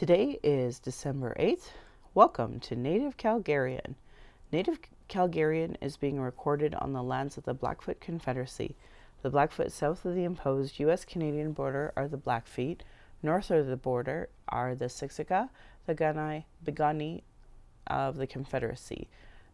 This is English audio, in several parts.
Today is December 8th. Welcome to Native Calgarian. Native Calgarian is being recorded on the lands of the Blackfoot Confederacy. The Blackfoot south of the imposed U.S. Canadian border are the Blackfeet. North of the border are the Siksika, the Kainai, Piikani of the Confederacy.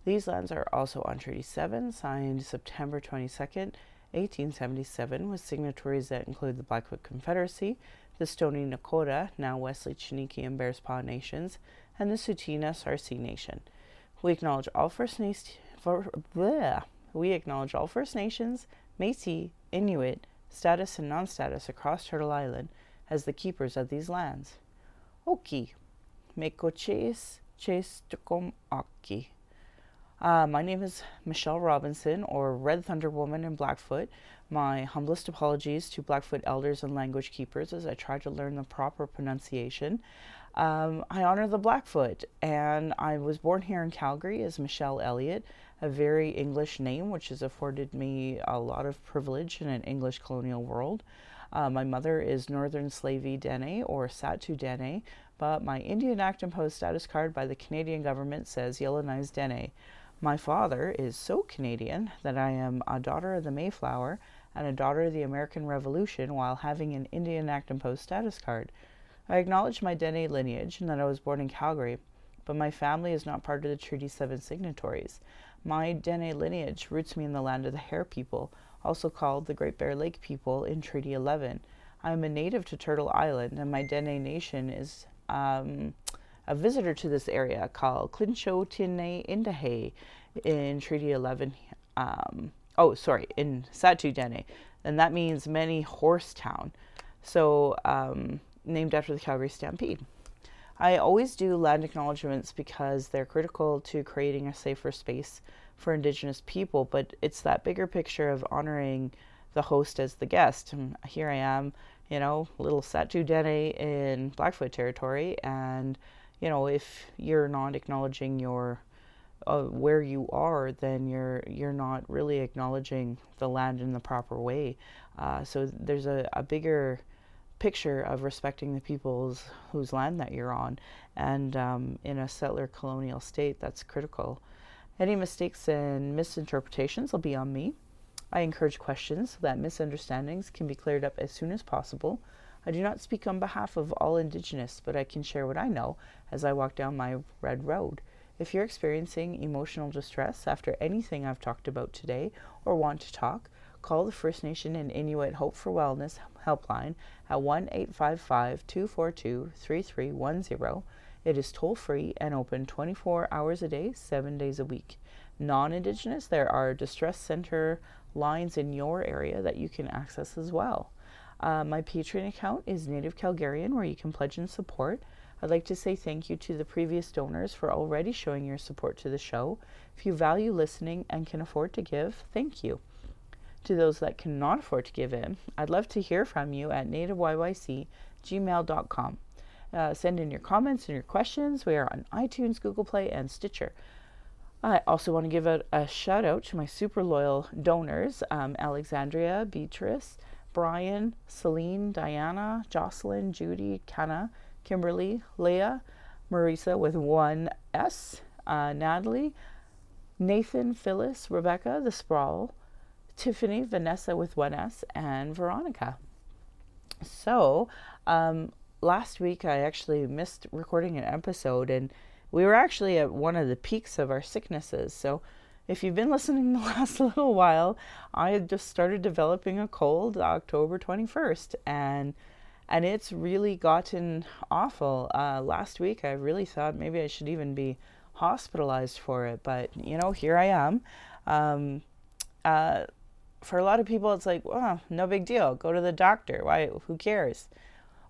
These lands are also on Treaty 7, signed September 22nd, 1877, with signatories that include the Blackfoot Confederacy, the Stoney Nakoda, now Wesley Chiniki and Bearspaw Nations, and the Tsuut'ina Sarcee Nation. We acknowledge all First Nations. We acknowledge all First Nations, Métis, Inuit, status and non-status across Turtle Island as the keepers of these lands. Oki, Meko Chase, Chase Tukum Aki. Uh, my name is Michelle Robinson, or Red Thunder Woman in Blackfoot. My humblest apologies to Blackfoot elders and language keepers as I try to learn the proper pronunciation. Um, I honor the Blackfoot, and I was born here in Calgary as Michelle Elliott, a very English name, which has afforded me a lot of privilege in an English colonial world. Uh, my mother is Northern Slavey Dene or Sahtu Dene, but my Indian Act imposed status card by the Canadian government says Yellowknives Dene. My father is so Canadian that I am a daughter of the Mayflower and a daughter of the American Revolution while having an Indian Act imposed status card. I acknowledge my Dene lineage and that I was born in Calgary, but my family is not part of the Treaty 7 signatories. My Dene lineage roots me in the land of the Hare people, also called the Great Bear Lake people in Treaty 11. I am a native to Turtle Island, and my Dene nation is um, a visitor to this area called Clincho Tine Indahe in Treaty 11. Um, oh, sorry, in Sahtu Dene. And that means many horse town. So, um, named after the Calgary Stampede. I always do land acknowledgements because they're critical to creating a safer space for Indigenous people, but it's that bigger picture of honoring the host as the guest. And here I am, you know, little Sahtu Dene in Blackfoot territory, and you know, if you're not acknowledging your uh, where you are, then you're you're not really acknowledging the land in the proper way. Uh, so there's a, a bigger picture of respecting the peoples whose land that you're on, and um, in a settler colonial state, that's critical. Any mistakes and misinterpretations will be on me. I encourage questions so that misunderstandings can be cleared up as soon as possible. I do not speak on behalf of all Indigenous, but I can share what I know as I walk down my red road. If you're experiencing emotional distress after anything I've talked about today or want to talk, call the First Nation and Inuit Hope for Wellness helpline at 1 855 242 3310. It is toll free and open 24 hours a day, 7 days a week. Non Indigenous, there are distress center lines in your area that you can access as well. Uh, my Patreon account is Native Calgarian, where you can pledge and support. I'd like to say thank you to the previous donors for already showing your support to the show. If you value listening and can afford to give, thank you. To those that cannot afford to give in, I'd love to hear from you at nativeyyc@gmail.com. Uh, send in your comments and your questions. We are on iTunes, Google Play, and Stitcher. I also want to give a, a shout out to my super loyal donors um, Alexandria, Beatrice, Brian, Celine, Diana, Jocelyn, Judy, Kenna, Kimberly, Leah, Marisa with one S, uh, Natalie, Nathan, Phyllis, Rebecca, the Sprawl, Tiffany, Vanessa with one S, and Veronica. So, um, last week I actually missed recording an episode, and we were actually at one of the peaks of our sicknesses. So, if you've been listening the last little while, I had just started developing a cold October 21st and and it's really gotten awful. Uh, last week I really thought maybe I should even be hospitalized for it, but you know, here I am. Um, uh, for a lot of people, it's like, well, no big deal. Go to the doctor. Why? Who cares?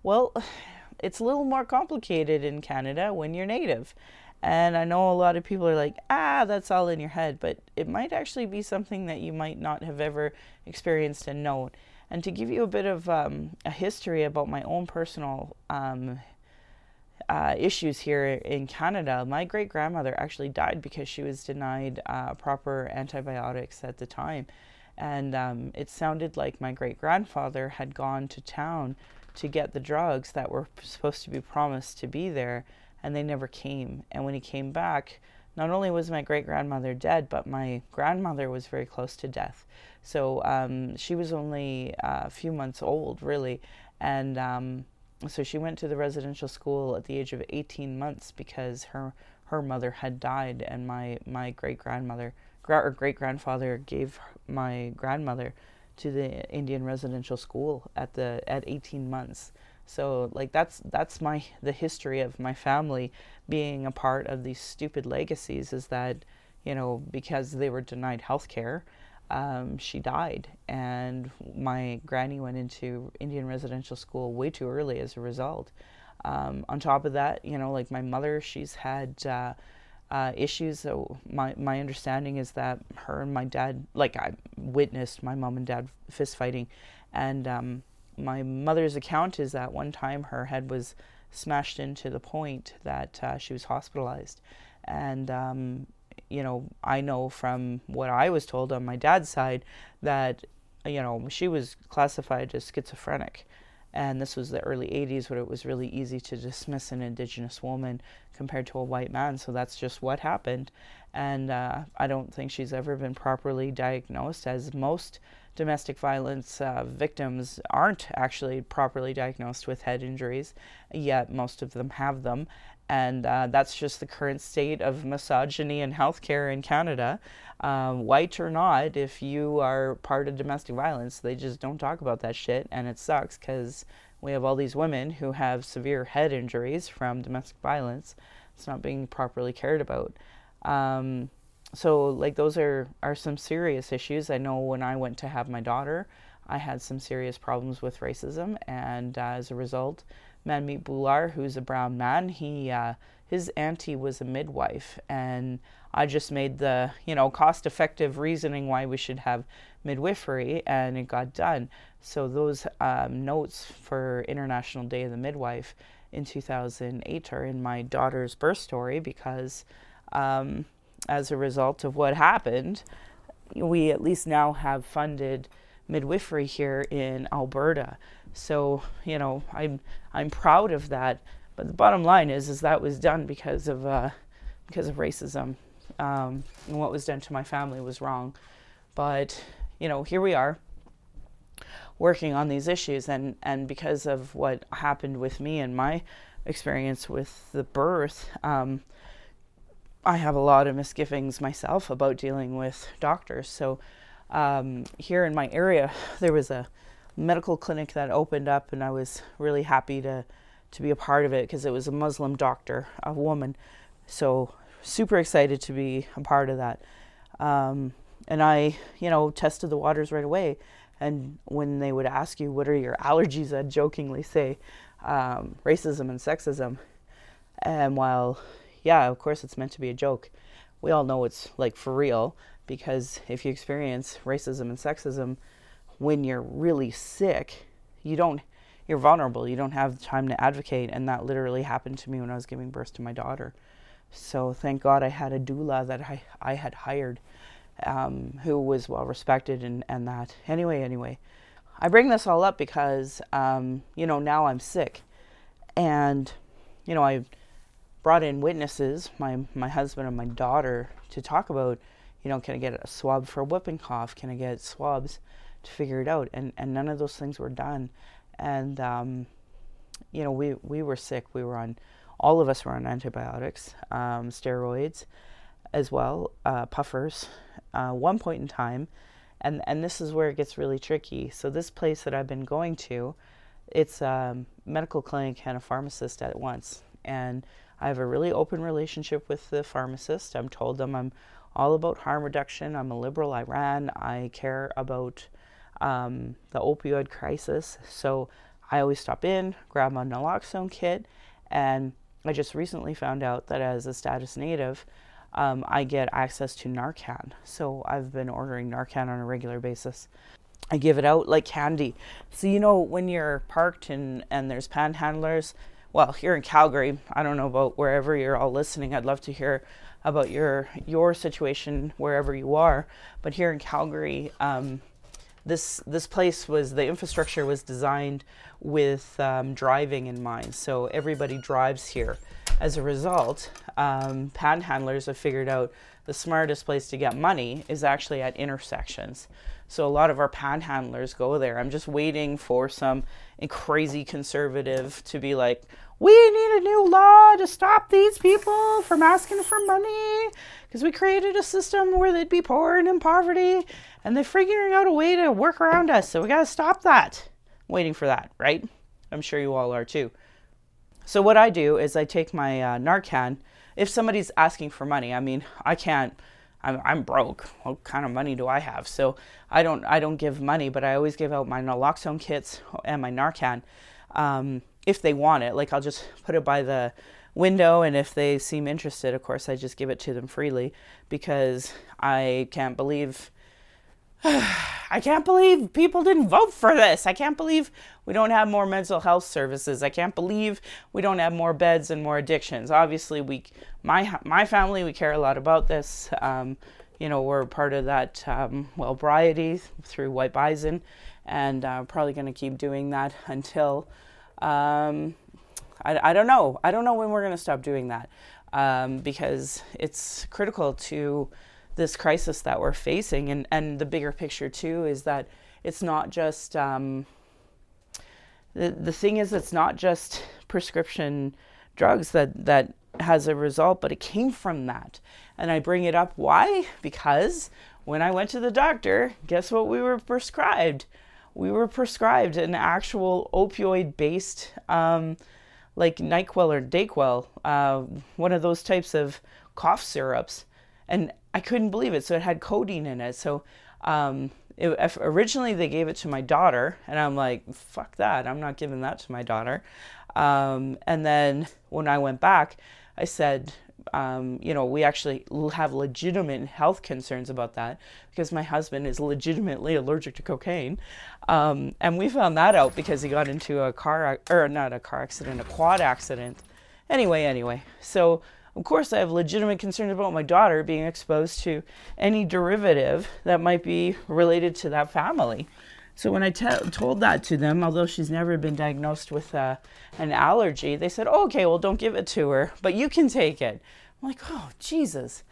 Well, it's a little more complicated in Canada when you're native. And I know a lot of people are like, ah, that's all in your head, but it might actually be something that you might not have ever experienced and known. And to give you a bit of um, a history about my own personal um, uh, issues here in Canada, my great grandmother actually died because she was denied uh, proper antibiotics at the time. And um, it sounded like my great grandfather had gone to town to get the drugs that were supposed to be promised to be there, and they never came. And when he came back, not only was my great grandmother dead, but my grandmother was very close to death. So um, she was only uh, a few months old, really, and um, so she went to the residential school at the age of 18 months because her her mother had died, and my my great grandmother or great grandfather gave my grandmother to the Indian residential school at the at 18 months. So like that's that's my the history of my family being a part of these stupid legacies is that you know because they were denied health care um, she died. And my granny went into indian residential school way too early as a result. Um, on top of that you know like my mother she's had uh, uh, issues. So my, my understanding is that her and my dad like i witnessed my mom and dad fist fighting. And um, my mother's account is that one time her head was smashed into the point that uh, she was hospitalized. And, um, you know, I know from what I was told on my dad's side that, you know, she was classified as schizophrenic. And this was the early 80s where it was really easy to dismiss an indigenous woman compared to a white man. So that's just what happened. And uh, I don't think she's ever been properly diagnosed, as most domestic violence uh, victims aren't actually properly diagnosed with head injuries, yet most of them have them. And uh, that's just the current state of misogyny in healthcare in Canada. Um, white or not, if you are part of domestic violence, they just don't talk about that shit. And it sucks because we have all these women who have severe head injuries from domestic violence. It's not being properly cared about. Um, so like those are are some serious issues. I know when I went to have my daughter, I had some serious problems with racism, and uh, as a result, Manmeet Bhullar, who's a brown man, he uh, his auntie was a midwife, and I just made the you know cost-effective reasoning why we should have midwifery, and it got done. So those um, notes for International Day of the Midwife in 2008 are in my daughter's birth story because. Um, as a result of what happened, we at least now have funded midwifery here in Alberta. So, you know, I'm I'm proud of that. But the bottom line is, is that was done because of uh, because of racism, um, and what was done to my family was wrong. But you know, here we are, working on these issues, and and because of what happened with me and my experience with the birth. Um, I have a lot of misgivings myself about dealing with doctors. So um, here in my area, there was a medical clinic that opened up, and I was really happy to to be a part of it because it was a Muslim doctor, a woman. So super excited to be a part of that. Um, and I, you know, tested the waters right away. And when they would ask you, what are your allergies, I'd jokingly say um, racism and sexism. And while yeah, of course it's meant to be a joke. We all know it's like for real because if you experience racism and sexism when you're really sick, you don't you're vulnerable. You don't have the time to advocate and that literally happened to me when I was giving birth to my daughter. So thank God I had a doula that I, I had hired um, who was well respected and, and that. Anyway, anyway, I bring this all up because, um, you know, now I'm sick. And, you know, I've brought in witnesses, my my husband and my daughter, to talk about, you know, can I get a swab for whooping cough? Can I get swabs to figure it out? And and none of those things were done, and um, you know, we we were sick. We were on, all of us were on antibiotics, um, steroids, as well, uh, puffers. Uh, one point in time, and and this is where it gets really tricky. So this place that I've been going to, it's a medical clinic and a pharmacist at once, and I have a really open relationship with the pharmacist. I'm told them I'm all about harm reduction. I'm a liberal. I ran. I care about um, the opioid crisis. So I always stop in, grab my naloxone kit, and I just recently found out that as a status native, um, I get access to Narcan. So I've been ordering Narcan on a regular basis. I give it out like candy. So you know when you're parked and and there's panhandlers well, here in Calgary, I don't know about wherever you're all listening. I'd love to hear about your your situation wherever you are. But here in Calgary, um, this this place was the infrastructure was designed with um, driving in mind, so everybody drives here. As a result, um, panhandlers have figured out the smartest place to get money is actually at intersections. So a lot of our panhandlers go there. I'm just waiting for some crazy conservative to be like, we need a new law to stop these people from asking for money because we created a system where they'd be poor and in poverty and they're figuring out a way to work around us. So we got to stop that. I'm waiting for that, right? I'm sure you all are too. So what I do is I take my uh, Narcan. If somebody's asking for money, I mean, I can't. I'm, I'm broke. What kind of money do I have? So I don't I don't give money, but I always give out my naloxone kits and my Narcan. Um, if they want it. Like I'll just put it by the window and if they seem interested, of course, I just give it to them freely because I can't believe I can't believe people didn't vote for this. I can't believe we don't have more mental health services. I can't believe we don't have more beds and more addictions. Obviously, we, my my family, we care a lot about this. Um, you know, we're part of that um, Wellbriety through White Bison, and uh, probably going to keep doing that until um, I, I don't know. I don't know when we're going to stop doing that um, because it's critical to this crisis that we're facing. And, and the bigger picture, too, is that it's not just, um, the, thing is, it's not just prescription drugs that, that has a result, but it came from that. And I bring it up. Why? Because when I went to the doctor, guess what we were prescribed? we were prescribed an actual opioid based, um, like NyQuil or Dayquil, uh, one of those types of cough syrups. And I couldn't believe it. So it had codeine in it. So um, it, originally they gave it to my daughter, and I'm like, fuck that. I'm not giving that to my daughter. Um, and then when I went back, I said, um, you know, we actually have legitimate health concerns about that because my husband is legitimately allergic to cocaine. Um, and we found that out because he got into a car, or not a car accident, a quad accident. Anyway, anyway. So, of course, I have legitimate concerns about my daughter being exposed to any derivative that might be related to that family. So when I told that to them, although she's never been diagnosed with uh, an allergy, they said, oh, "Okay, well, don't give it to her, but you can take it." I'm like, "Oh, Jesus!"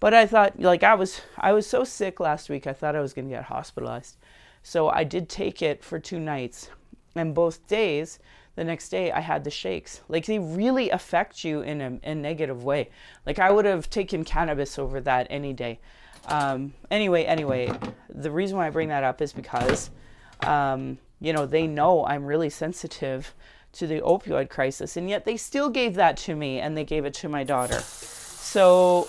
But I thought, like, I was, I was so sick last week, I thought I was going to get hospitalized. So I did take it for two nights, and both days, the next day, I had the shakes. Like they really affect you in a, a negative way. Like I would have taken cannabis over that any day. Um, anyway, anyway, the reason why I bring that up is because um, you know, they know I'm really sensitive to the opioid crisis, and yet they still gave that to me and they gave it to my daughter. So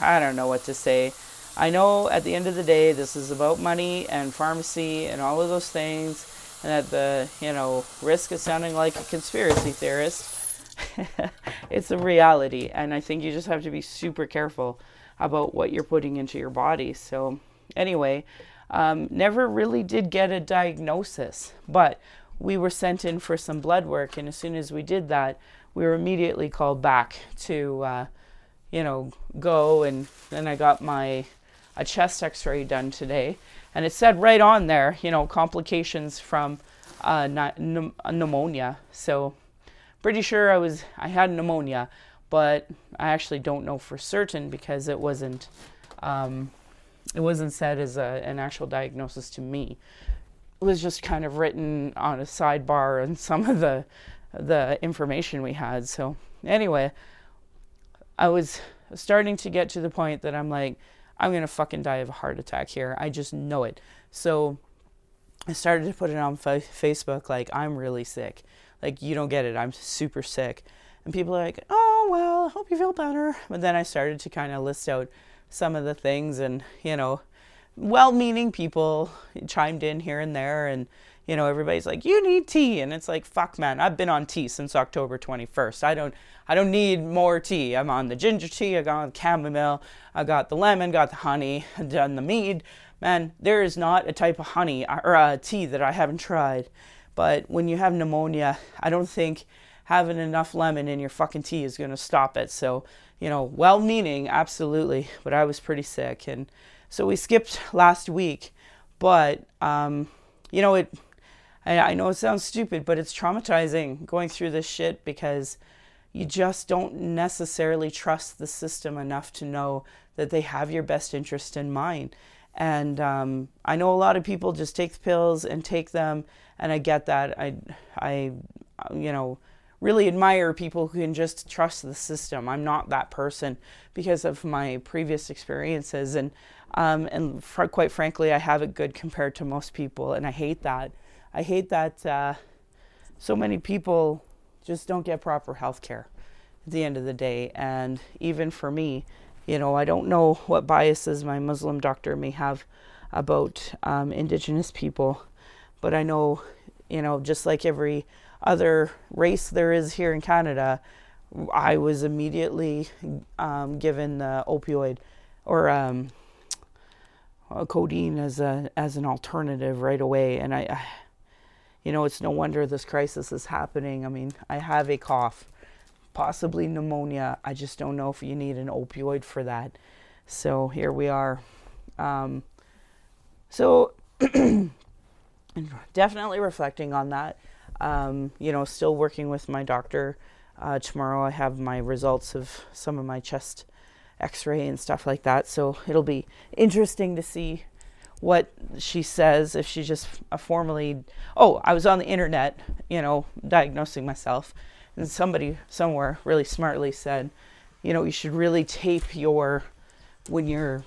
I don't know what to say. I know at the end of the day, this is about money and pharmacy and all of those things, and at the you know risk of sounding like a conspiracy theorist, it's a reality, and I think you just have to be super careful about what you're putting into your body. So anyway, um, never really did get a diagnosis, but we were sent in for some blood work, and as soon as we did that, we were immediately called back to, uh, you know, go. And then I got my a chest X-ray done today, and it said right on there, you know, complications from uh, pneumonia. So, pretty sure I was I had pneumonia, but I actually don't know for certain because it wasn't. Um, it wasn't said as a, an actual diagnosis to me. It was just kind of written on a sidebar and some of the the information we had. So anyway, I was starting to get to the point that I'm like, I'm gonna fucking die of a heart attack here. I just know it. So I started to put it on fa- Facebook like I'm really sick. Like you don't get it. I'm super sick. And people are like, "Oh well, I hope you feel better." But then I started to kind of list out some of the things and you know well-meaning people chimed in here and there and you know everybody's like you need tea and it's like fuck man i've been on tea since october 21st i don't i don't need more tea i'm on the ginger tea i got the chamomile i got the lemon got the honey done the mead man there is not a type of honey or a tea that i haven't tried but when you have pneumonia i don't think having enough lemon in your fucking tea is going to stop it so you know, well meaning, absolutely, but I was pretty sick. And so we skipped last week. But um, you know, it. I, I know it sounds stupid, but it's traumatizing going through this shit because you just don't necessarily trust the system enough to know that they have your best interest in mind. And um, I know a lot of people just take the pills and take them, and I get that. I, I, you know, really admire people who can just trust the system. I'm not that person because of my previous experiences, and um, and fr- quite frankly, I have it good compared to most people, and I hate that. I hate that uh, so many people just don't get proper health care at the end of the day. And even for me, you know, I don't know what biases my Muslim doctor may have about um, Indigenous people, but I know, you know, just like every other race there is here in Canada, I was immediately um, given the opioid or um, codeine as a as an alternative right away, and I, I you know, it's no wonder this crisis is happening. I mean, I have a cough, possibly pneumonia. I just don't know if you need an opioid for that. So here we are. Um, so definitely reflecting on that. Um, you know, still working with my doctor. Uh, tomorrow I have my results of some of my chest x-ray and stuff like that. So it'll be interesting to see what she says if she just uh, formally oh i was on the internet you know diagnosing myself. And somebody somewhere really smartly said you know you should really tape your when you're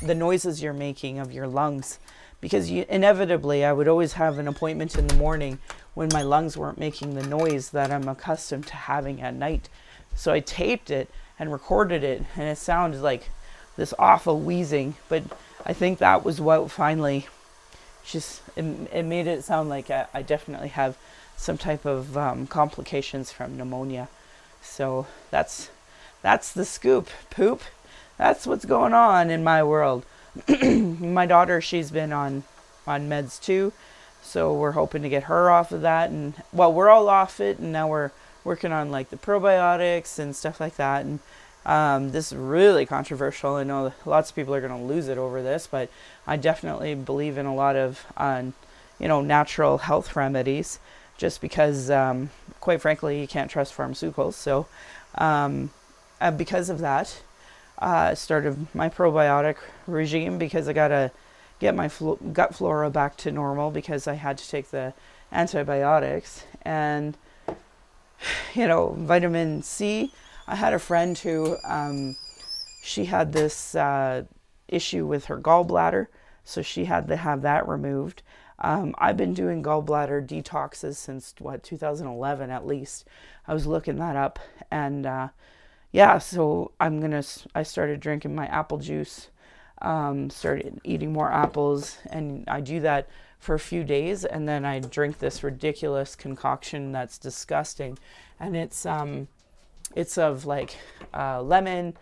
the noises you're making of your lungs. Because you, inevitably i would always have an appointment in the morning when my lungs weren't making the noise that i'm accustomed to having at night. So i taped it and recorded it and it sounded like this awful wheezing but I think that was what finally just it, it made it sound like I, I, definitely have some type of um, complications from pneumonia. So that's that's the scoop, poop. That's what's going on in my world. my daughter, she's been on on meds too, so we're hoping to get her off of that. And well, we're all off it, and now we're working on like the probiotics and stuff like that. And um, this is really controversial. I know lots of people are going to lose it over this, but I definitely believe in a lot of, uh, you know, natural health remedies. Just because, um, quite frankly, you can't trust pharmaceuticals. So, um, uh, because of that, I uh, started my probiotic regime because I got to get my flo- gut flora back to normal because I had to take the antibiotics and, you know, vitamin C I had a friend who um, she had this uh, issue with her gallbladder, so she had to have that removed. Um, I've been doing gallbladder detoxes since what 2011 at least. I was looking that up, and uh, yeah, so I'm gonna. I started drinking my apple juice, um, started eating more apples, and I do that for a few days, and then I drink this ridiculous concoction that's disgusting, and it's um, it's of like uh, lemon,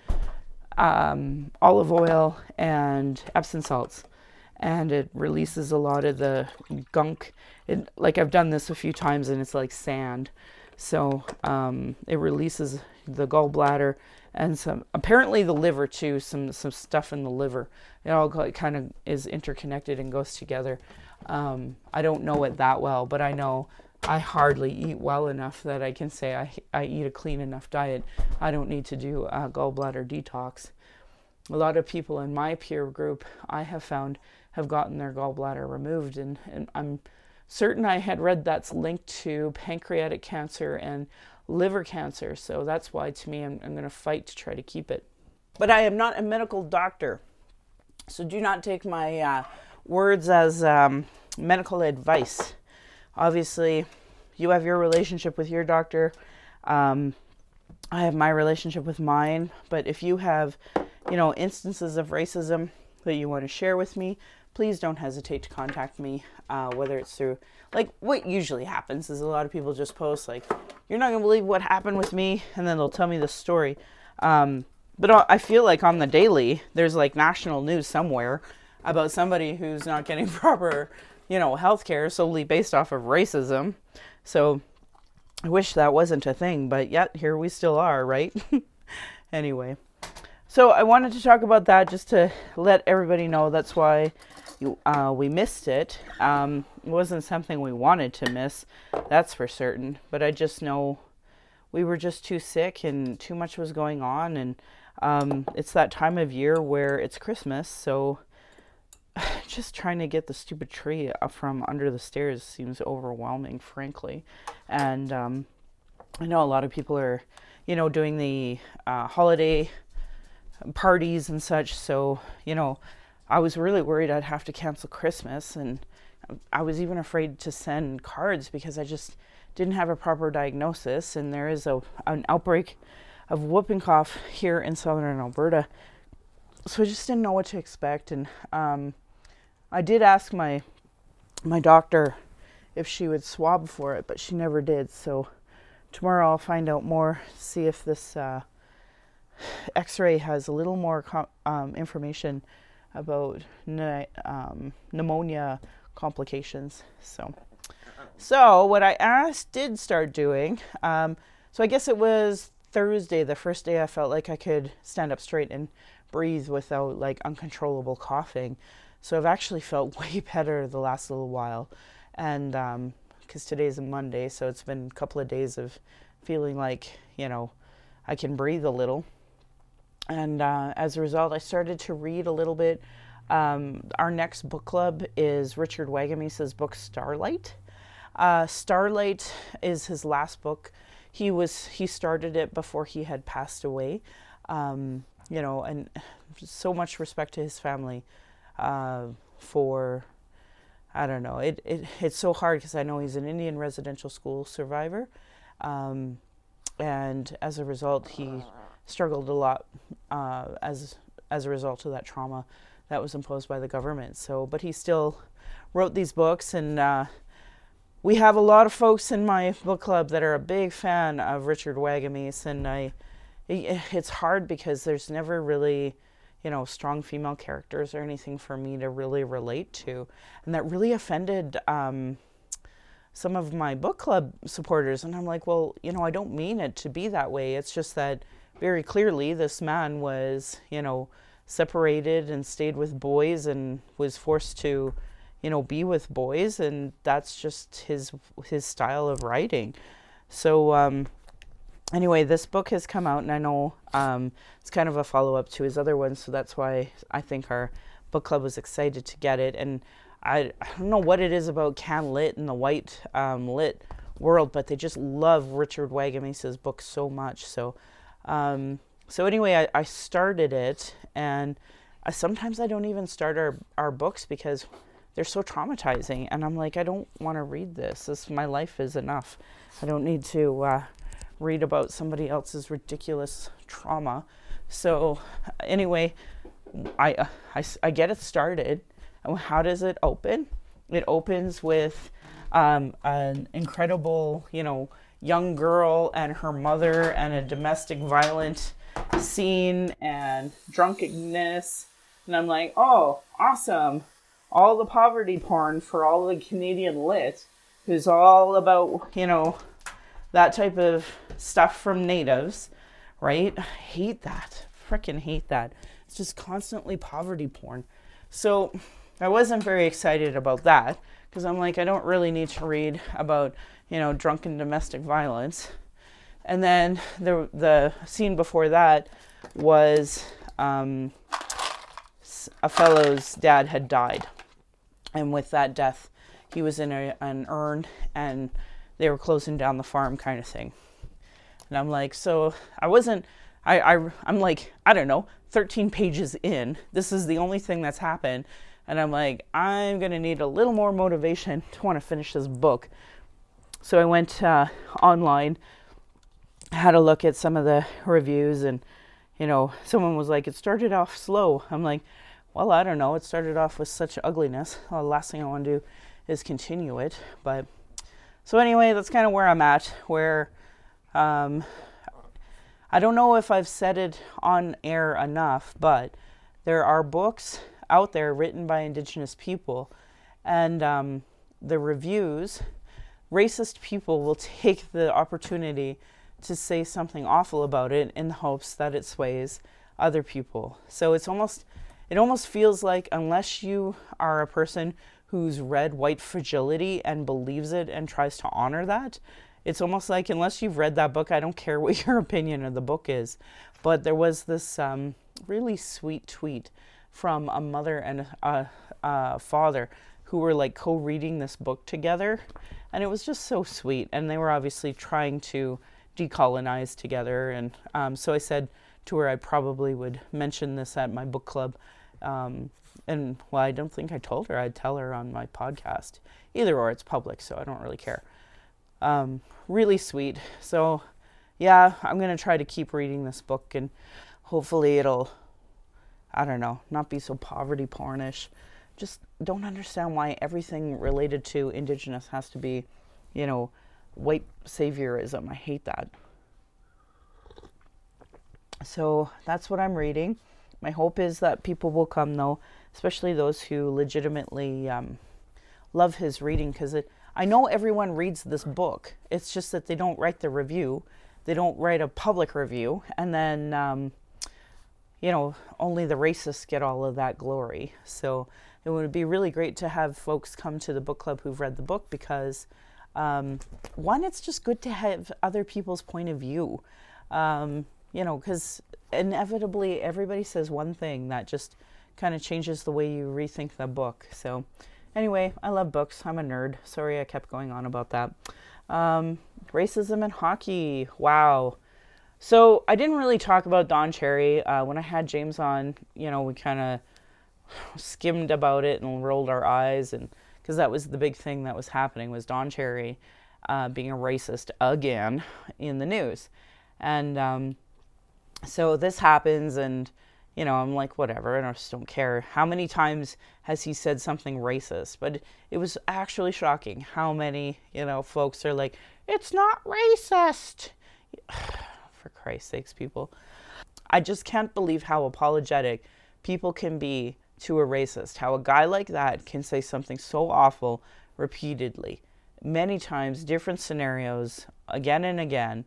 um, olive oil, and Epsom salts, and it releases a lot of the gunk. It, like I've done this a few times, and it's like sand. So um, it releases the gallbladder and some apparently the liver too. Some some stuff in the liver. It all kind of is interconnected and goes together. Um, I don't know it that well, but I know I hardly eat well enough that I can say I, I eat a clean enough diet. I don't need to do a gallbladder detox. A lot of people in my peer group I have found have gotten their gallbladder removed, and, and I'm certain I had read that's linked to pancreatic cancer and liver cancer. So that's why, to me, I'm, I'm going to fight to try to keep it. But I am not a medical doctor, so do not take my uh, words as um, medical advice obviously you have your relationship with your doctor. Um, i have my relationship with mine. But if you have you know instances of racism that you want to share with me please don't hesitate to contact me uh, whether it's through like what usually happens is a lot of people just post like you're not going to believe what happened with me and then they'll tell me the story. Um, but i feel like on the daily there's like national news somewhere about somebody who's not getting proper you know, healthcare is solely based off of racism. So I wish that wasn't a thing, but yet here we still are, right? anyway, so I wanted to talk about that just to let everybody know that's why uh, we missed it. Um, it wasn't something we wanted to miss, that's for certain. But I just know we were just too sick and too much was going on. And um, it's that time of year where it's Christmas, so just trying to get the stupid tree from under the stairs seems overwhelming, frankly. And um, I know a lot of people are, you know, doing the uh, holiday parties and such. So, you know, I was really worried I'd have to cancel Christmas. And I was even afraid to send cards because I just didn't have a proper diagnosis. And there is a, an outbreak of whooping cough here in southern Alberta. So I just didn't know what to expect. And um, I did ask my my doctor if she would swab for it, but she never did. So tomorrow I'll find out more, see if this uh, X-ray has a little more com- um, information about ne- um, pneumonia complications. So, so what I asked did start doing. Um, so I guess it was Thursday, the first day I felt like I could stand up straight and breathe without like uncontrollable coughing. So I've actually felt way better the last little while, and because um, today's a Monday, so it's been a couple of days of feeling like you know I can breathe a little and uh, as a result, I started to read a little bit. Um, our next book club is Richard Wagamese's book Starlight. Uh, Starlight is his last book. He was he started it before he had passed away. Um, you know, and so much respect to his family uh, for I don't know. It, it it's so hard because I know he's an Indian residential school survivor, um, and as a result, he struggled a lot uh, as as a result of that trauma that was imposed by the government. So, but he still wrote these books, and uh, we have a lot of folks in my book club that are a big fan of Richard Wagamese, and I. It's hard because there's never really, you know, strong female characters or anything for me to really relate to, and that really offended um, some of my book club supporters. And I'm like, well, you know, I don't mean it to be that way. It's just that very clearly this man was, you know, separated and stayed with boys and was forced to, you know, be with boys, and that's just his his style of writing. So um, anyway, this book has come out, and I know um, it's kind of a follow up to his other ones, so that's why I think our book club was excited to get it. And I, I don't know what it is about can lit and the white um, lit world, but they just love Richard Wagamese's book so much. So um, so anyway, I, I, started it, and I, sometimes I don't even start our, our books because they're so traumatizing, and I'm like, I don't want to read this. This my life is enough. I don't need to uh, read about somebody else's ridiculous trauma. So anyway, I, uh, I, I get it started. And how does it open? It opens with um, an incredible, you know, young girl and her mother and a domestic violent scene and drunkenness. And I'm like, oh, awesome. All the poverty porn for all the Canadian lit who's all about, you know, that type of stuff from natives, right? I hate that. Freaking hate that. It's just constantly poverty porn. So I wasn't very excited about that because I'm like, I don't really need to read about you know, drunken domestic violence. And then the the scene before that was um, a fellow's dad had died, and with that death, he was in a, an urn, and they were closing down the farm, kind of thing. And I'm like, so I wasn't. I, I I'm like, I don't know, 13 pages in. This is the only thing that's happened, and I'm like, I'm gonna need a little more motivation to want to finish this book so I went uh, online, had a look at some of the reviews, and you know, someone was like, "It started off slow." I'm like, "Well, I don't know. It started off with such ugliness. Well, the last thing I want to do is continue it." But so anyway, that's kind of where I'm at. Where um, I don't know if I've said it on air enough, but there are books out there written by Indigenous people, and um, the reviews racist people will take the opportunity to say something awful about it in the hopes that it sways other people. So it's almost it almost feels like unless you are a person who's read White Fragility and believes it and tries to honor that, it's almost like unless you've read that book, I don't care what your opinion of the book is. But there was this um, really sweet tweet from a mother and a, a father who were like co-reading this book together, and it was just so sweet. And they were obviously trying to decolonize together. And um, so I said to her, I probably would mention this at my book club. Um, and well, I don't think I told her. I'd tell her on my podcast. Either or, it's public, so I don't really care. Um, really sweet. So, yeah, I'm going to try to keep reading this book and hopefully it'll, I don't know, not be so poverty pornish. Just don't understand why everything related to Indigenous has to be, you know, white saviorism. I hate that. So that's what I'm reading. My hope is that people will come, though, especially those who legitimately um, love his reading, because I know everyone reads this book. It's just that they don't write the review, they don't write a public review, and then, um, you know, only the racists get all of that glory. So it would be really great to have folks come to the book club who've read the book because um, one, it's just good to have other people's point of view. Um, you know, because inevitably everybody says one thing that just kind of changes the way you rethink the book. So, anyway, I love books. I'm a nerd. Sorry I kept going on about that. Um, racism in hockey. Wow. So, I didn't really talk about Don Cherry. Uh, when I had James on, you know, we kind of skimmed about it and rolled our eyes and because that was the big thing that was happening was Don Cherry uh, being a racist again in the news, and um, so this happens, and you know I'm like whatever, and I just don't care. How many times has he said something racist? But it was actually shocking how many you know folks are like it's not racist. For Christ's sakes, people. I just can't believe how apologetic people can be to a racist. How a guy like that can say something so awful repeatedly, many times, different scenarios, again and again,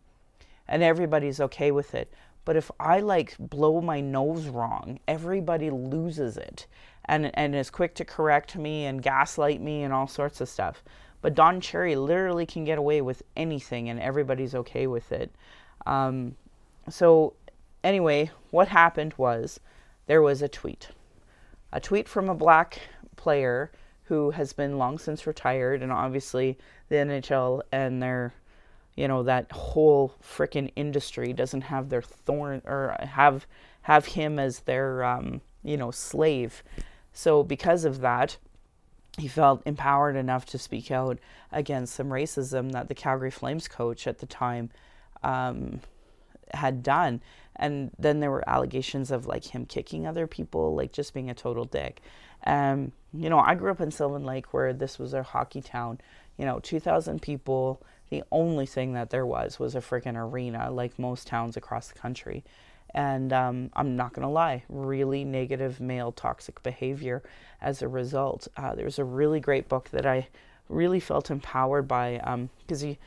and everybody's okay with it. But if I like blow my nose wrong, everybody loses it and, and is quick to correct me and gaslight me and all sorts of stuff. But Don Cherry literally can get away with anything and everybody's okay with it. Um, so, anyway, what happened was there was a tweet a tweet from a black player who has been long since retired, and obviously the NHL and their, you know, that whole freaking industry doesn't have their thorn or have have him as their, um, you know, slave. So because of that, he felt empowered enough to speak out against some racism that the Calgary Flames coach at the time um, had done and then there were allegations of like him kicking other people, like just being a total dick. Um, you know, I grew up in Sylvan Lake where this was a hockey town. You know, 2,000 people. The only thing that there was was a freaking arena, like most towns across the country. And um, I'm not going to lie, really negative male toxic behavior as a result. Uh, there's a really great book that I really felt empowered by because um,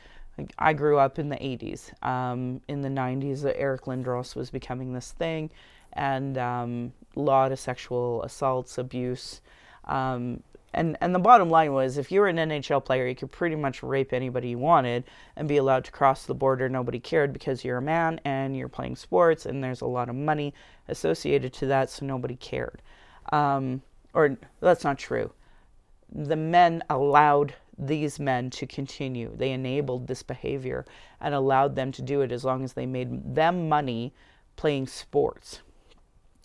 I grew up in the 80s. Um, in the 90s, Eric Lindros was becoming this thing, and um, a lot of sexual assaults, abuse. Um, and, and the bottom line was if you were an NHL player, you could pretty much rape anybody you wanted and be allowed to cross the border. Nobody cared because you're a man and you're playing sports, and there's a lot of money associated to that, so nobody cared. Um, or that's not true. The men allowed these men to continue. They enabled this behavior and allowed them to do it as long as they made them money playing sports.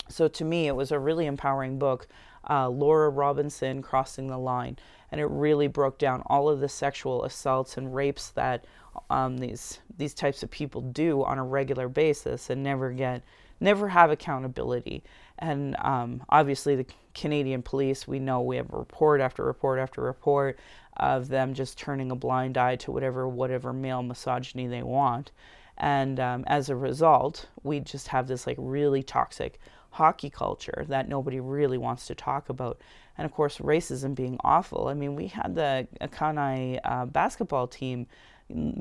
So to me, it was a really empowering book. Uh, Laura Robinson, Crossing the Line, and it really broke down all of the sexual assaults and rapes that um, these these types of people do on a regular basis and never get never have accountability. And um, obviously, the Canadian police, we know we have report after report after report of them just turning a blind eye to whatever whatever male misogyny they want. And um, as a result, we just have this like really toxic hockey culture that nobody really wants to talk about. And of course, racism being awful. I mean, we had the Akanai uh, basketball team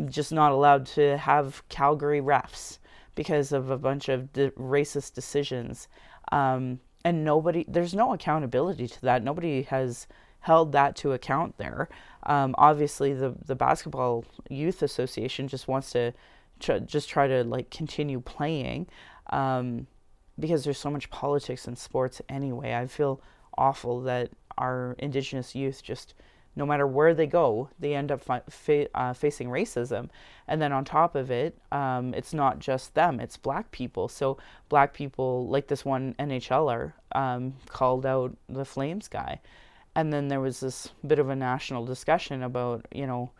just not allowed to have Calgary refs because of a bunch of de- racist decisions. Um, and nobody, there's no accountability to that. Nobody has held that to account there. Um, obviously, the the basketball youth association just wants to tr- just try to like continue playing um, because there's so much politics in sports anyway. I feel awful that our indigenous youth just no matter where they go, they end up fi- fa- uh, facing racism. And then on top of it, um, it's not just them, it's black people. So, black people, like this one NHLer, um, called out the Flames guy. And then there was this bit of a national discussion about, you know,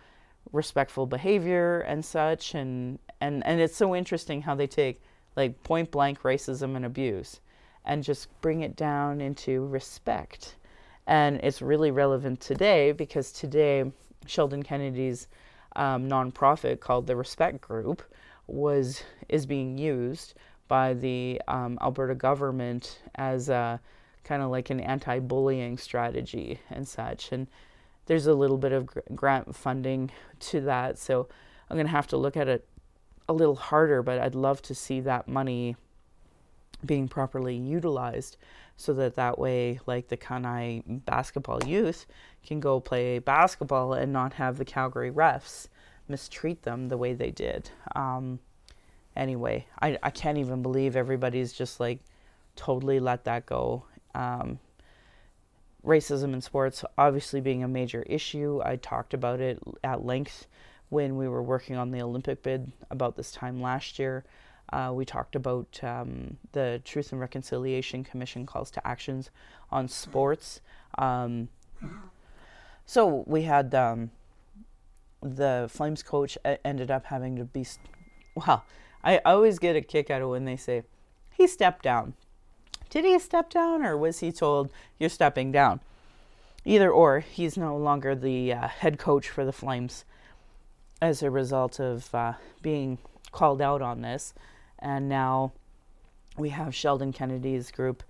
respectful behavior and such. And, and, and it's so interesting how they take like point blank racism and abuse and just bring it down into respect and it's really relevant today because today Sheldon Kennedy's um, nonprofit called the Respect Group was is being used by the um, Alberta government as a kind of like an anti-bullying strategy and such. And there's a little bit of grant funding to that, so I'm gonna have to look at it a little harder. But I'd love to see that money being properly utilized so that that way like the Kainai basketball youth can go play basketball and not have the Calgary refs mistreat them the way they did. Um, anyway, I, I can't even believe everybody's just like totally let that go. Um, racism in sports obviously being a major issue. I talked about it at length when we were working on the Olympic bid about this time last year. Uh, we talked about um, the Truth and Reconciliation Commission calls to actions on sports. Um, so we had um, the Flames coach ended up having to be. St- well, I always get a kick out of when they say he stepped down. Did he step down, or was he told you're stepping down? Either or, he's no longer the uh, head coach for the Flames as a result of uh, being called out on this and now we have Sheldon Kennedy's group.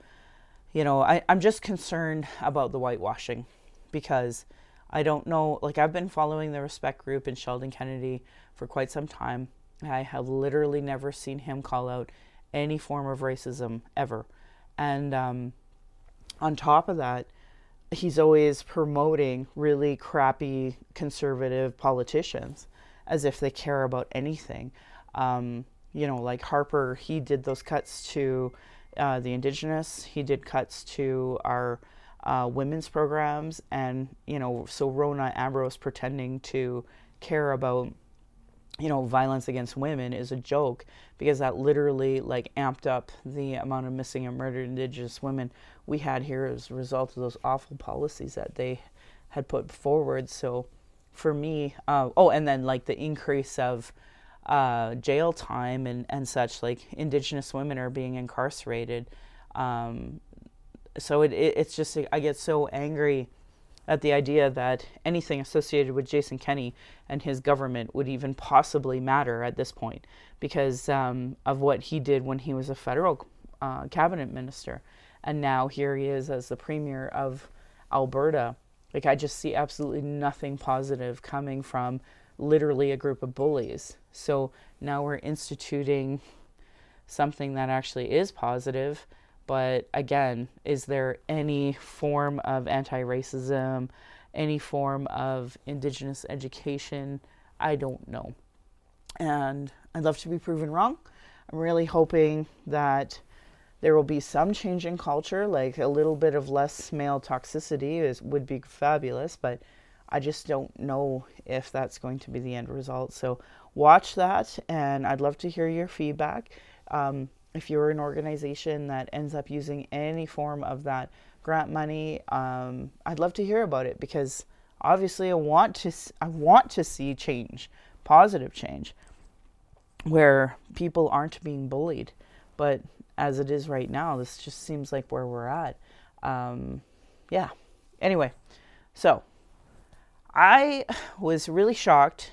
You know, I, I'm just concerned about the whitewashing because I don't know. Like, I've been following the Respect group and Sheldon Kennedy for quite some time. I have literally never seen him call out any form of racism ever. And um, on top of that, he's always promoting really crappy conservative politicians as if they care about anything. Um, you know, like Harper, he did those cuts to uh, the Indigenous, he did cuts to our uh, women's programs, and, you know, so Rona Ambrose pretending to care about, you know, violence against women is a joke because that literally like amped up the amount of missing and murdered Indigenous women we had here as a result of those awful policies that they had put forward. So for me, uh, oh, and then like the increase of, uh, jail time and, and such. Like Indigenous women are being incarcerated. Um, so it, it, it's just, I get so angry at the idea that anything associated with Jason Kenney and his government would even possibly matter at this point because um, of what he did when he was a federal uh, cabinet minister. And now here he is as the premier of Alberta. Like, I just see absolutely nothing positive coming from literally a group of bullies. So now we're instituting something that actually is positive. But again, is there any form of anti racism, any form of Indigenous education? I don't know. And I'd love to be proven wrong. I'm really hoping that there will be some change in culture, like a little bit of less male toxicity is, would be fabulous. But I just don't know if that's going to be the end result. So watch that, and I'd love to hear your feedback. Um, if you're an organization that ends up using any form of that grant money, um, I'd love to hear about it because obviously I want to I want to see change, positive change, where people aren't being bullied. But as it is right now, this just seems like where we're at. Um, yeah. Anyway, so I was really shocked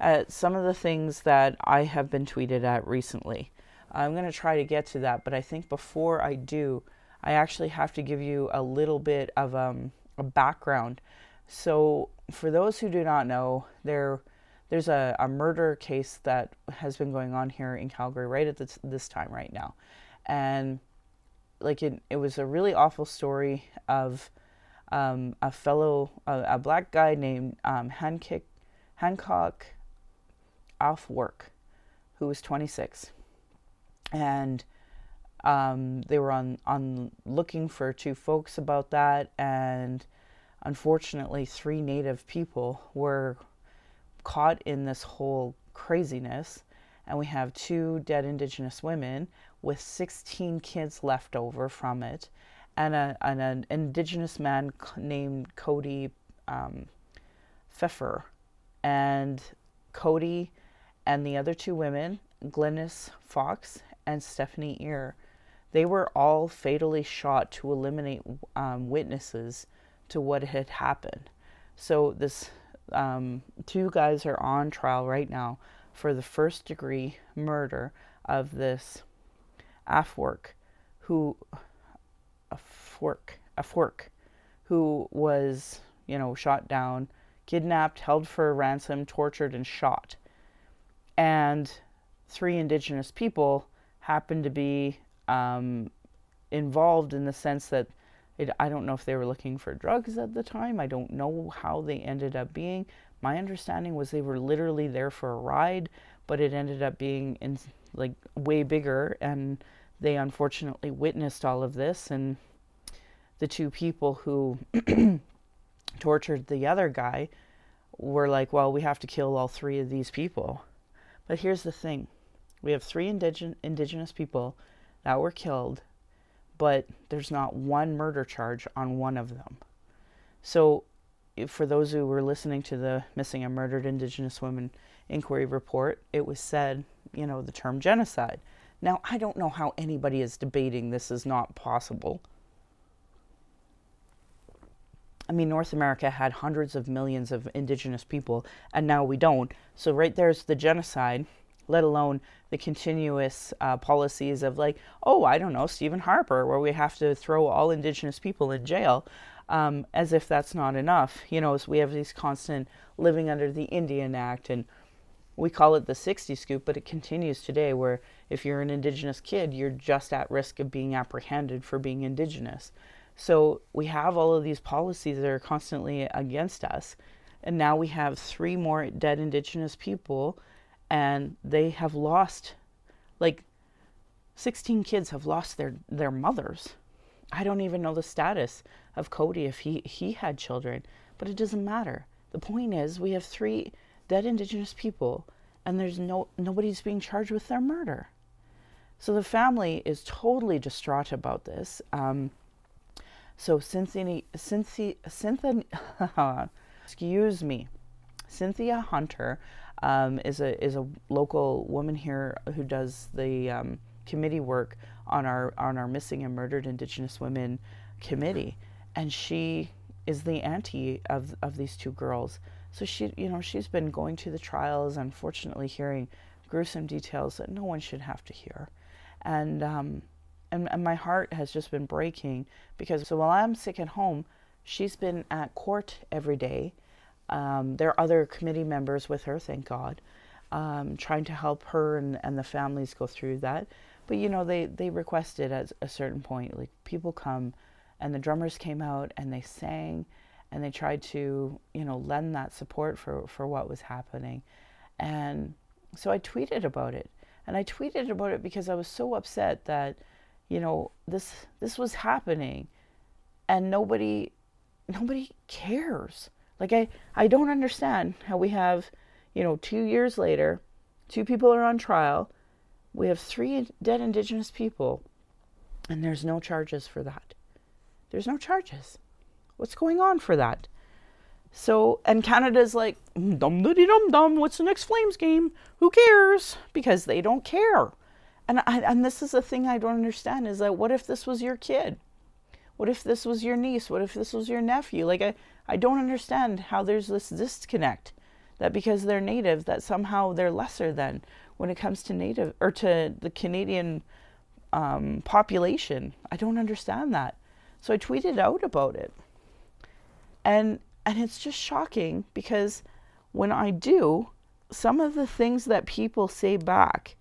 at some of the things that I have been tweeted at recently. I'm going to try to get to that, but I think before I do, I actually have to give you a little bit of um, a background. So, for those who do not know, there there's a, a murder case that has been going on here in Calgary right at this, this time right now. And like it, it was a really awful story of um, a fellow, a, a, black guy named um, Hancock, Hancock Afwerki, who was 26. And um, they were on, on looking for two folks about that. And unfortunately, three Native people were caught in this whole craziness. And we have two dead Indigenous women with 16 kids left over from it and, a, an indigenous man named Cody um, Pfeffer. And Cody and the other two women, Glennis Fox and Stephanie Ear, they were all fatally shot to eliminate um, witnesses to what had happened. So this um, two guys are on trial right now for the first degree murder of this Afwerki, who a fork, a fork, who was, you know, shot down, kidnapped, held for ransom, tortured, and shot. And three indigenous people happened to be um, involved in the sense that it, I don't know if they were looking for drugs at the time. I don't know how they ended up being. My understanding was they were literally there for a ride, but it ended up being in like way bigger and they unfortunately witnessed all of this and the two people who tortured the other guy were like, well, we have to kill all three of these people. But here's the thing we have three indige- indigenous people that were killed, but there's not one murder charge on one of them. So, for those who were listening to the Missing and Murdered Indigenous Women Inquiry Report, it was said, you know, the term genocide. Now, I don't know how anybody is debating this is not possible. I mean, North America had hundreds of millions of indigenous people, and now we don't. So, right there's the genocide, let alone the continuous uh, policies of, like, oh, I don't know, Stephen Harper, where we have to throw all indigenous people in jail, um, as if that's not enough. You know, so we have these constant living under the Indian Act and we call it the 60 scoop, but it continues today where if you're an indigenous kid, you're just at risk of being apprehended for being indigenous. So we have all of these policies that are constantly against us. And now we have three more dead indigenous people, and they have lost, like, 16 kids have lost their, their mothers. I don't even know the status of Cody if he, he had children, but it doesn't matter. The point is, we have three dead indigenous people and there's no nobody's being charged with their murder so the family is totally distraught about this. Um, so cynthia cynthia cynthia excuse me. Cynthia hunter um, is a is a local woman here who does the um, committee work on our on our missing and murdered indigenous women committee. And she is the auntie of of these two girls. So she, you know, she's been going to the trials, unfortunately, hearing gruesome details that no one should have to hear, and um, and, and my heart has just been breaking because so while I'm sick at home, she's been at court every day. Um, there are other committee members with her, thank God, um, trying to help her and, and the families go through that. But you know, they they requested at a certain point, like people come, and the drummers came out and they sang and they tried to, you know, lend that support for, for what was happening. And so I tweeted about it. And I tweeted about it because I was so upset that, you know, this this was happening and nobody nobody cares. Like I, I don't understand how we have, you know, two years later, two people are on trial. We have three dead indigenous people, and there's no charges for that. There's no charges. What's going on for that? So, and Canada's like, dum dum dum dum, what's the next Flames game? Who cares? Because they don't care. And, I, and this is the thing I don't understand is that what if this was your kid? What if this was your niece? What if this was your nephew? Like, I, I don't understand how there's this disconnect that because they're native, that somehow they're lesser than when it comes to native or to the Canadian um, population. I don't understand that. So I tweeted out about it and and it's just shocking because when I do, some of the things that people say back,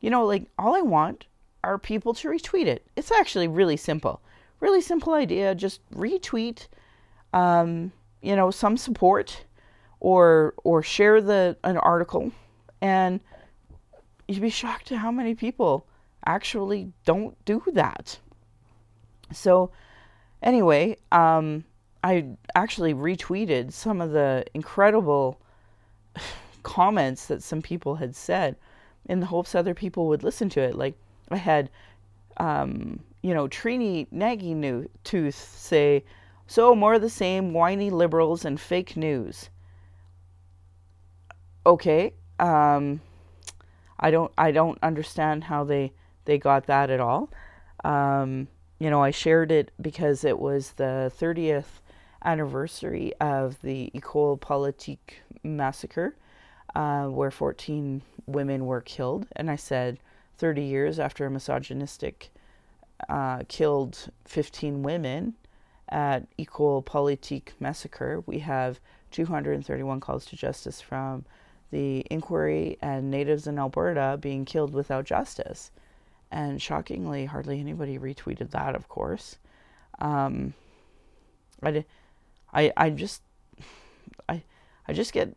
you know, like all I want are people to retweet it. It's actually really simple. Really simple idea. Just retweet, um, you know, some support, or or share the an article, and you'd be shocked at how many people actually don't do that. So, anyway, um, I actually retweeted some of the incredible comments that some people had said in the hopes other people would listen to it. Like, I had, um, you know, Trini Nagy New Tooth say, so more of the same whiny liberals and fake news. Okay, um, I don't I don't understand how they they got that at all. Um, you know, I shared it because it was the 30th anniversary of the Ecole Polytechnique massacre, uh, where 14 women were killed, and I said 30 years after a misogynistic uh, killed 15 women at Ecole Polytechnique massacre, we have 231 calls to justice from the inquiry and natives in Alberta being killed without justice. And shockingly, hardly anybody retweeted that, of course. Um, I, I, I just, I, I just get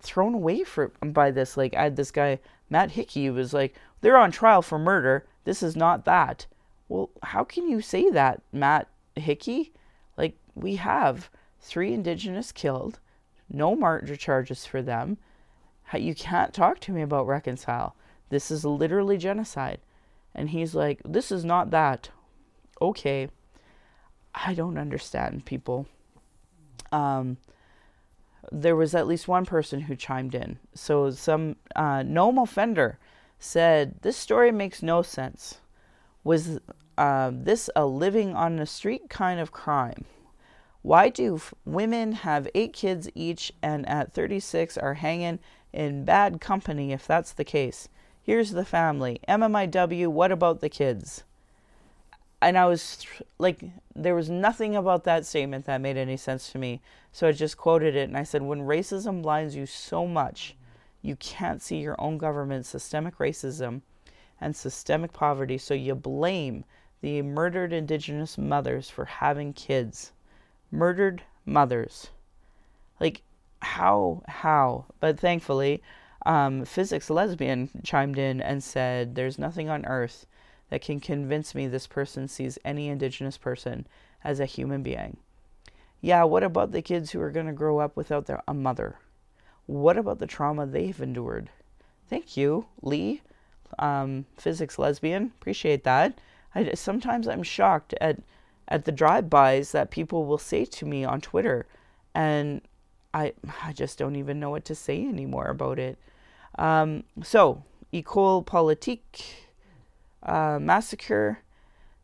thrown away for by this. Like I had this guy Matt Hickey was like, they're on trial for murder. This is not that. Well, how can you say that, Matt Hickey? Like we have three Indigenous killed, no murder charges for them. You can't talk to me about reconcile. This is literally genocide. And he's like, This is not that. Okay. I don't understand people. Um, there was at least one person who chimed in. So some uh, gnome offender said, This story makes no sense. Was uh, this a living on the street kind of crime? Why do f- women have eight kids each and at 36 are hanging in bad company if that's the case. Here's the family. MMIW, what about the kids? And I was like, there was nothing about that statement that made any sense to me. So I just quoted it and I said, when racism blinds you so much, you can't see your own government's systemic racism and systemic poverty, so you blame the murdered indigenous mothers for having kids. Murdered mothers. Like, how how but thankfully um, physics lesbian chimed in and said there's nothing on earth that can convince me this person sees any indigenous person as a human being. Yeah what about the kids who are going to grow up without their a mother? What about the trauma they've endured? Thank you lee. Um, physics lesbian appreciate that. I, sometimes i'm shocked at at the drive-bys that people will say to me on twitter and I I just don't even know what to say anymore about it. Um, so, Ecole Polytechnique uh, massacre.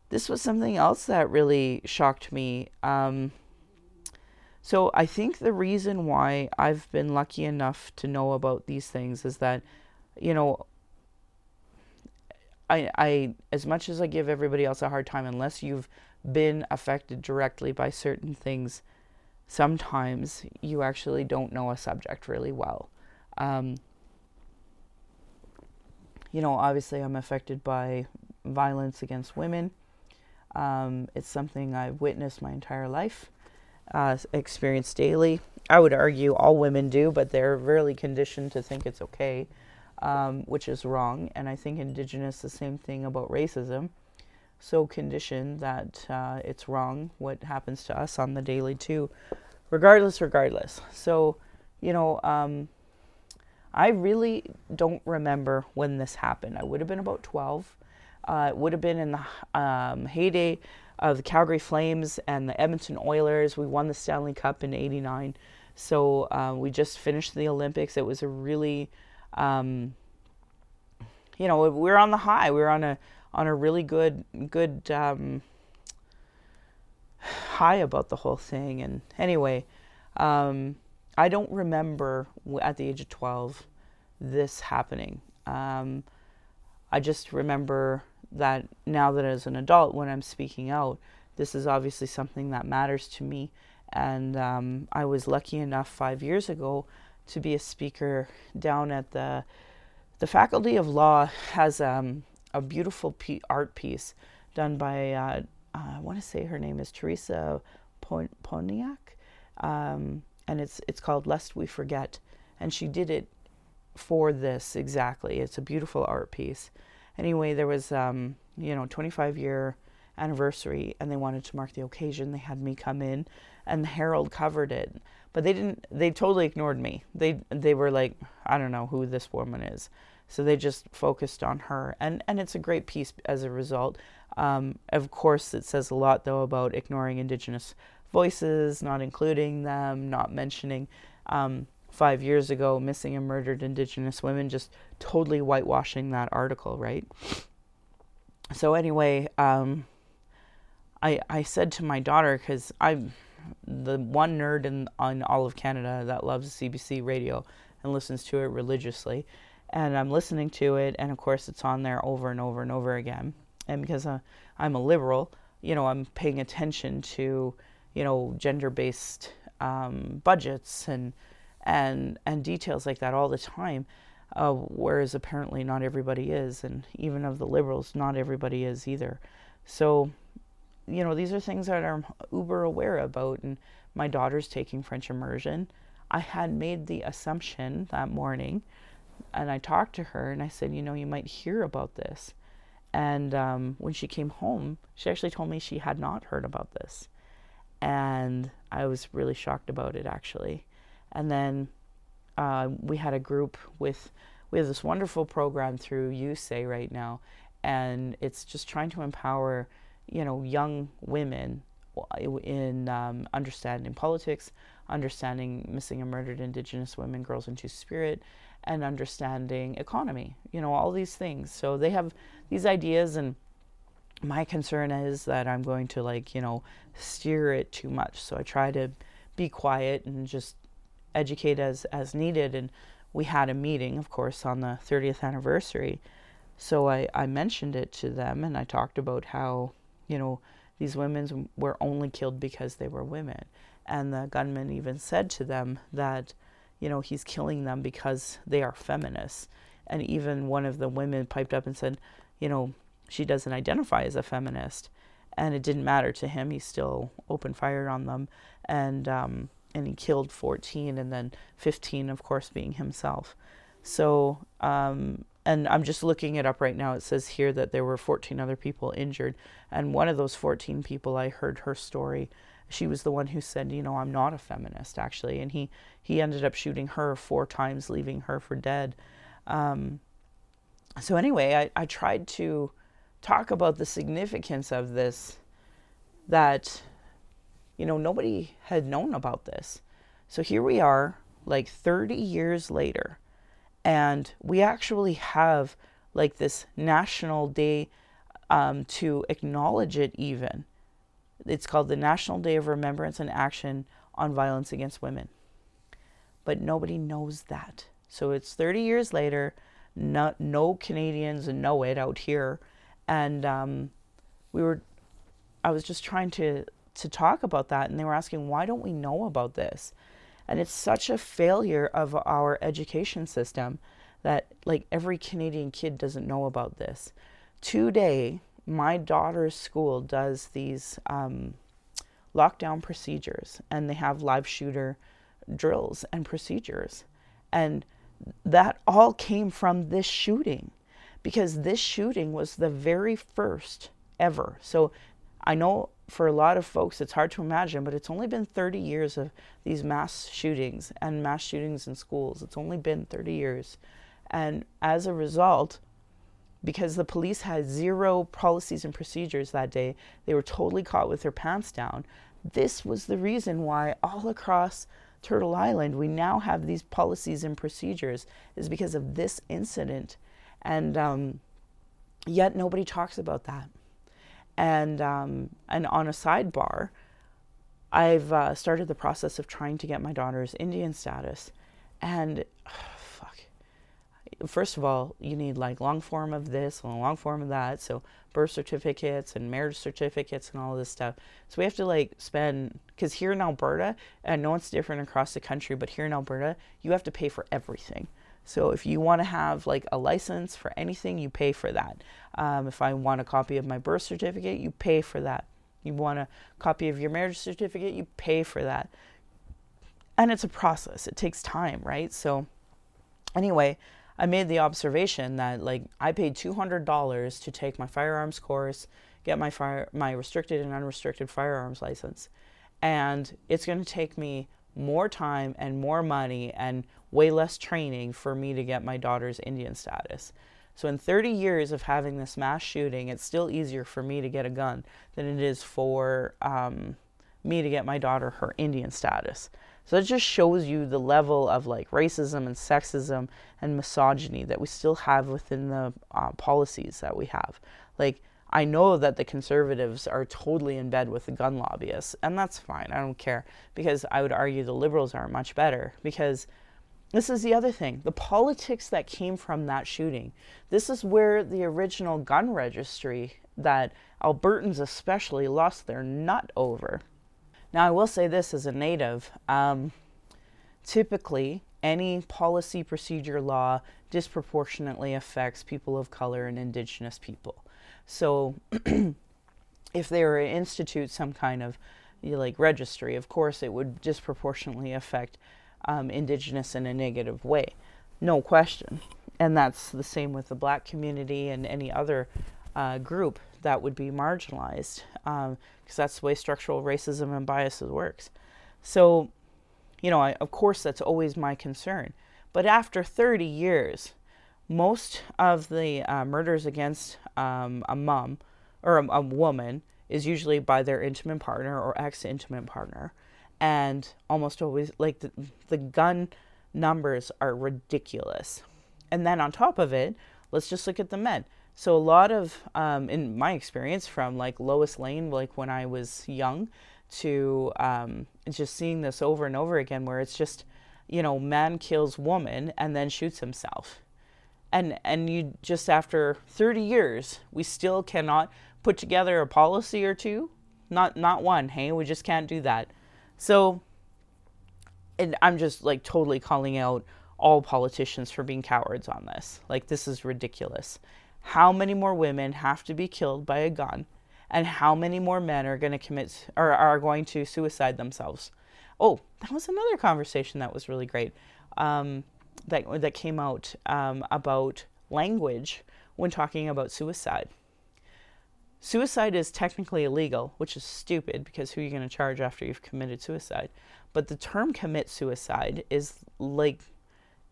This was something else that really shocked me. Um, so I think the reason why I've been lucky enough to know about these things is that, you know, I, I as much as I give everybody else a hard time, unless you've been affected directly by certain things, sometimes you actually don't know a subject really well. Um, you know, obviously, I'm affected by violence against women. Um, it's something I've witnessed my entire life, uh, experienced daily. I would argue all women do, but they're really conditioned to think it's okay, um, which is wrong. And I think Indigenous, the same thing about racism so conditioned that uh, it's wrong what happens to us on the daily too regardless regardless so you know um, i really don't remember when this happened. I would have been about 12 uh, it would have been in the um, heyday of the calgary flames and the edmonton oilers. We won the stanley cup in 89 so uh, we just finished the olympics. It was a really um, you know we are on the high. We are on a on a really good good um, high about the whole thing. And anyway, um, I don't remember at the age of 12 this happening. Um, I just remember that now that as an adult, when I'm speaking out, this is obviously something that matters to me. And um, I was lucky enough five years ago to be a speaker down at the the Faculty of Law has um, a beautiful art piece done by uh, uh, I want to say her name is Teresa Posyniak, um, and it's it's called Lest We Forget, and she did it for this exactly. It's a beautiful art piece. Anyway, there was um, you know 25 year anniversary, and they wanted to mark the occasion. They had me come in, and the Herald covered it, but they didn't. They totally ignored me. They they were like, I don't know who this woman is. So they just focused on her, and and it's a great piece as a result. Um, of course, it says a lot though about ignoring Indigenous voices, not including them, not mentioning. Um, five years ago, missing and murdered Indigenous women, just totally whitewashing that article, right? So anyway, um, I I said to my daughter because I'm the one nerd in on all of Canada that loves CBC radio and listens to it religiously and I'm listening to it, and of course it's on there over and over and over again. And because uh, I'm a liberal, you know, I'm paying attention to, you know, gender-based um, budgets and and and details like that all the time. Uh, whereas apparently not everybody is, and even of the liberals, not everybody is either. So, you know, these are things that I'm uber aware about. And my daughter's taking French immersion. I had made the assumption that morning and I talked to her and I said, you know, you might hear about this. And um, when she came home, she actually told me she had not heard about this. And I was really shocked about it, actually. And then uh, we had a group with, we have this wonderful program through USAY right now. And it's just trying to empower, you know, young women in um, understanding politics, understanding missing and murdered Indigenous women, girls into spirit, and understanding economy, you know, all these things. So they have these ideas, and my concern is that I'm going to, like, you know, steer it too much. So I try to be quiet and just educate as, as needed. And we had a meeting, of course, on the 30th anniversary. So I, I mentioned it to them and I talked about how, you know, these women were only killed because they were women. And the gunman even said to them that you know, he's killing them because they are feminists. And even one of the women piped up and said, you know, she doesn't identify as a feminist. And it didn't matter to him. He still opened fire on them. And, um, and he killed 14 and then 15, of course, being himself. So, um, and I'm just looking it up right now. It says here that there were 14 other people injured. And one of those 14 people, I heard her story she was the one who said, you know, I'm not a feminist actually, and he he ended up shooting her four times, leaving her for dead. Um, so anyway, I, I tried to talk about the significance of this, that you know nobody had known about this. So here we are, like 30 years later, and we actually have like this national day um, to acknowledge it even it's called the National Day of Remembrance and Action on Violence Against Women. But nobody knows that. So it's 30 years later. No, no Canadians know it out here. And um, we were, I was just trying to, to talk about that. And they were asking, why don't we know about this? And it's such a failure of our education system that like every Canadian kid doesn't know about this. Today, my daughter's school does these um, lockdown procedures and they have live shooter drills and procedures. And that all came from this shooting because this shooting was the very first ever. So I know for a lot of folks it's hard to imagine, but it's only been 30 years of these mass shootings and mass shootings in schools. It's only been 30 years. And as a result, because the police had zero policies and procedures that day. They were totally caught with their pants down. This was the reason why all across Turtle Island we now have these policies and procedures is because of this incident, and um, yet nobody talks about that. And um, and on a sidebar, I've uh, started the process of trying to get my daughter's Indian status, and fuck, first of all, you need like long form of this and long form of that. So birth certificates and marriage certificates and all this stuff. So we have to like spend because here in Alberta, and no it's different across the country, but here in Alberta, you have to pay for everything. So if you want to have like a license for anything, you pay for that. Um, if I want a copy of my birth certificate, you pay for that. You want a copy of your marriage certificate, you pay for that. And it's a process, it takes time, right? So, anyway, I made the observation that like I paid $200 to take my firearms course, get my fire my restricted and unrestricted firearms license. And it's going to take me more time and more money and way less training for me to get my daughter's Indian status. So, in 30 years of having this mass shooting, it's still easier for me to get a gun than it is for um, me to get my daughter her Indian status. So, it just shows you the level of like racism and sexism and misogyny that we still have within the uh, policies that we have. Like, I know that the conservatives are totally in bed with the gun lobbyists, and that's fine. I don't care because I would argue the liberals are much better because this is the other thing the politics that came from that shooting. This is where the original gun registry that Albertans especially lost their nut over. Now, I will say this as a native um, typically, any policy procedure law disproportionately affects people of color and indigenous people. So if they were to institute some kind of you know, like registry, of course it would disproportionately affect um, indigenous in a negative way, no question. And that's the same with the black community and any other uh, group that would be marginalized, because um, that's the way structural racism and biases works. So, you know, I, of course, that's always my concern. But after 30 years, most of the uh, murders against um, a mom or a, a, woman is usually by their intimate partner or ex intimate partner. And almost always, like the, the gun numbers are ridiculous. And then on top of it, let's just look at the men. So a lot of, um, in my experience, from like Lois Lane, like when I was young, to um, just seeing this over and over again, where it's just, you know, man kills woman and then shoots himself and and you just after 30 years we still cannot put together a policy or two not not one hey we just can't do that so and i'm just like totally calling out all politicians for being cowards on this. Like this is ridiculous. How many more women have to be killed by a gun? And how many more men are going to commit or are going to suicide themselves? Oh that was another conversation that was really great um, that that came out um, about language when talking about suicide. Suicide is technically illegal, which is stupid because who are you going to charge after you've committed suicide? But the term commit suicide is like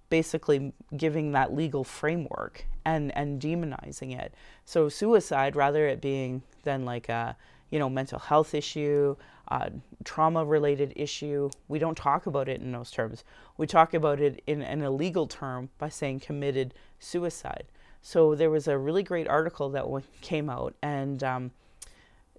basically giving that legal framework and and demonizing it. So suicide, rather it being than like a you know mental health issue, uh, trauma related issue, we don't talk about it in those terms. We talk about it in an illegal term by saying committed suicide. So there was a really great article that came out, and um,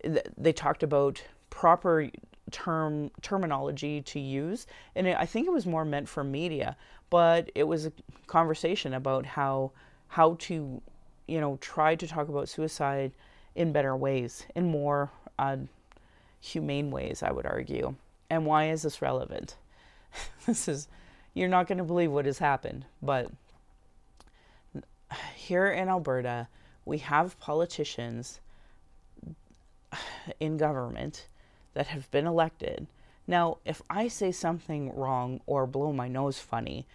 th- they talked about proper term terminology to use, and I think it was more meant for media, but it was a conversation about how how to, you know, try to talk about suicide in better ways, in more uh, humane ways, I would argue. And why is this relevant? this is, you're not going to believe what has happened, but here in Alberta, we have politicians in government that have been elected. Now, if I say something wrong or blow my nose funny,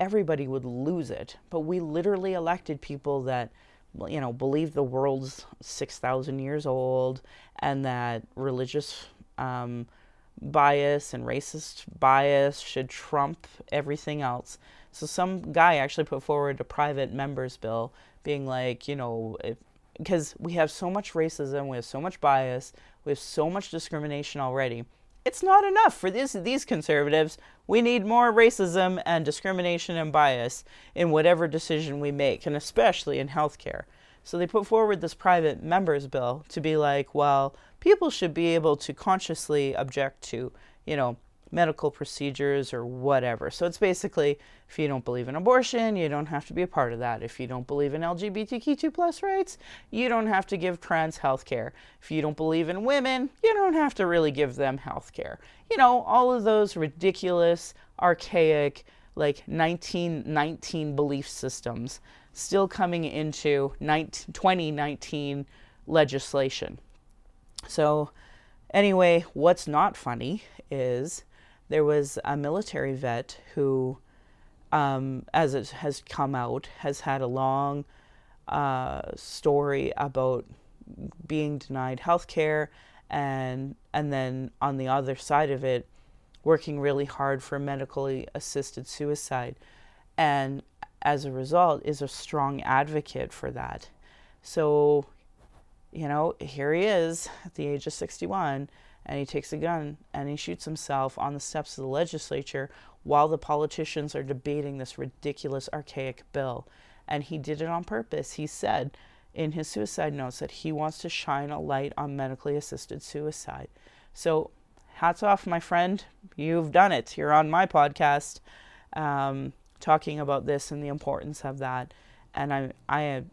everybody would lose it. But we literally elected people that you know, believe the world's 6,000 years old and that religious um, bias and racist bias should trump everything else. So some guy actually put forward a private members bill being like, you know, because we have so much racism, we have so much bias, we have so much discrimination already. It's not enough for these these conservatives. We need more racism and discrimination and bias in whatever decision we make, and especially in healthcare. So they put forward this private members bill to be like, well, people should be able to consciously object to, you know, medical procedures or whatever. So it's basically if you don't believe in abortion, you don't have to be a part of that. If you don't believe in LGBTQ2 plus rights, you don't have to give trans health care. If you don't believe in women, you don't have to really give them health care. You know, all of those ridiculous, archaic, like 1919 belief systems still coming into 19, 2019 legislation. So, anyway, what's not funny is there was a military vet who, um, as it has come out, has had a long uh, story about being denied health care and and then on the other side of it working really hard for medically assisted suicide. And as a result is a strong advocate for that. So you know here he is at the age of 61 and he takes a gun and he shoots himself on the steps of the legislature while the politicians are debating this ridiculous archaic bill and he did it on purpose he said in his suicide notes that he wants to shine a light on medically assisted suicide. So, hats off, my friend. You've done it. You're on my podcast um, talking about this and the importance of that. And I, I,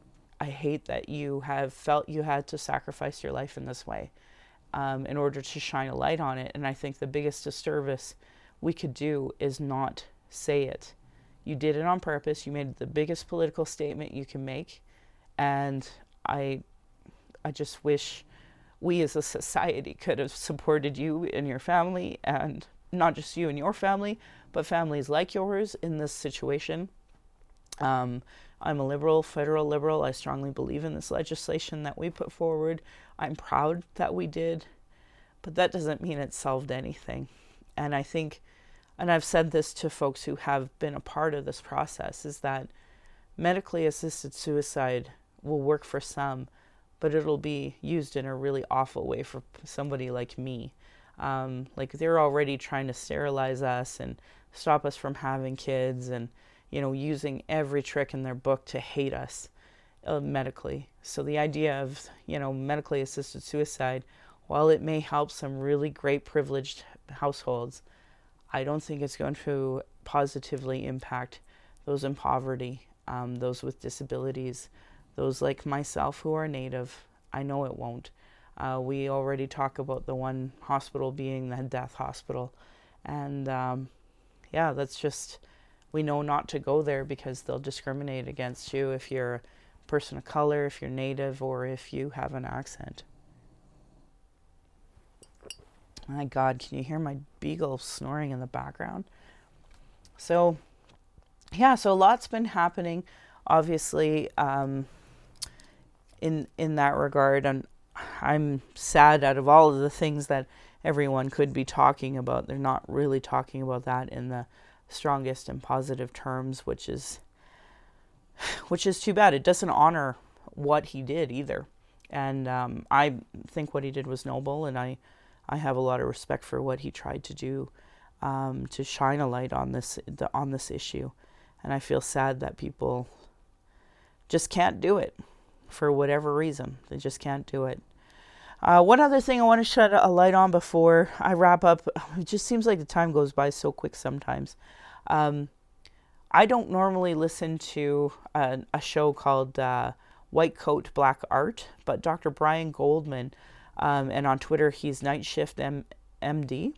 I hate that you have felt you had to sacrifice your life in this way um, in order to shine a light on it. And I think the biggest disservice we could do is not say it. You did it on purpose. You made the biggest political statement you can make and I I just wish we as a society could have supported you and your family and not just you and your family, but families like yours in this situation. Um, I'm a liberal, federal liberal. I strongly believe in this legislation that we put forward. I'm proud that we did, but that doesn't mean it solved anything. And I think, and I've said this to folks who have been a part of this process, is that medically assisted suicide will work for some, but it'll be used in a really awful way for somebody like me. Um, like they're already trying to sterilize us and stop us from having kids and you know using every trick in their book to hate us uh, medically so the idea of you know medically assisted suicide while it may help some really great privileged households i don't think it's going to positively impact those in poverty um, those with disabilities those like myself who are native, I know it won't. Uh, we already talk about the one hospital being the death hospital. And um, yeah, that's just, we know not to go there because they'll discriminate against you if you're a person of color, if you're native, or if you have an accent. My God, can you hear my beagle snoring in the background? So, yeah, so a lot's been happening. Obviously, um, in in that regard and I'm sad out of all of the things that everyone could be talking about they're not really talking about that in the strongest and positive terms which is which is too bad it doesn't honor what he did either and um, I think what he did was noble and I I have a lot of respect for what he tried to do um, to shine a light on this on this issue and I feel sad that people just can't do it for whatever reason. They just can't do it. Uh, one other thing I want to shed a light on before I wrap up. It just seems like the time goes by so quick sometimes. Um, I don't normally listen to a, a show called uh, White Coat Black Art, but Dr. Brian Goldman, um, and on Twitter he's Night Shift M- MD,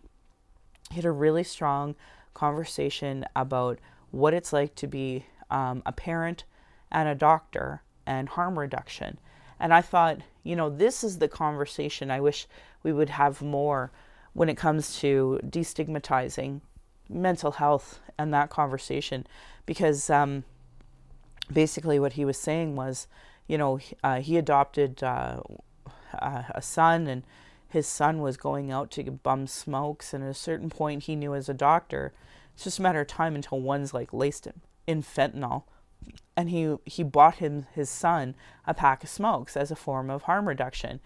he had a really strong conversation about what it's like to be um, a parent and a doctor and harm reduction. And I thought, you know, this is the conversation I wish we would have more when it comes to destigmatizing mental health and that conversation. Because um, basically, what he was saying was, you know, uh, he adopted uh, a son, and his son was going out to bum smokes. And at a certain point, he knew as a doctor, it's just a matter of time until one's like laced in, in fentanyl and he he bought him his son a pack of smokes as a form of harm reduction.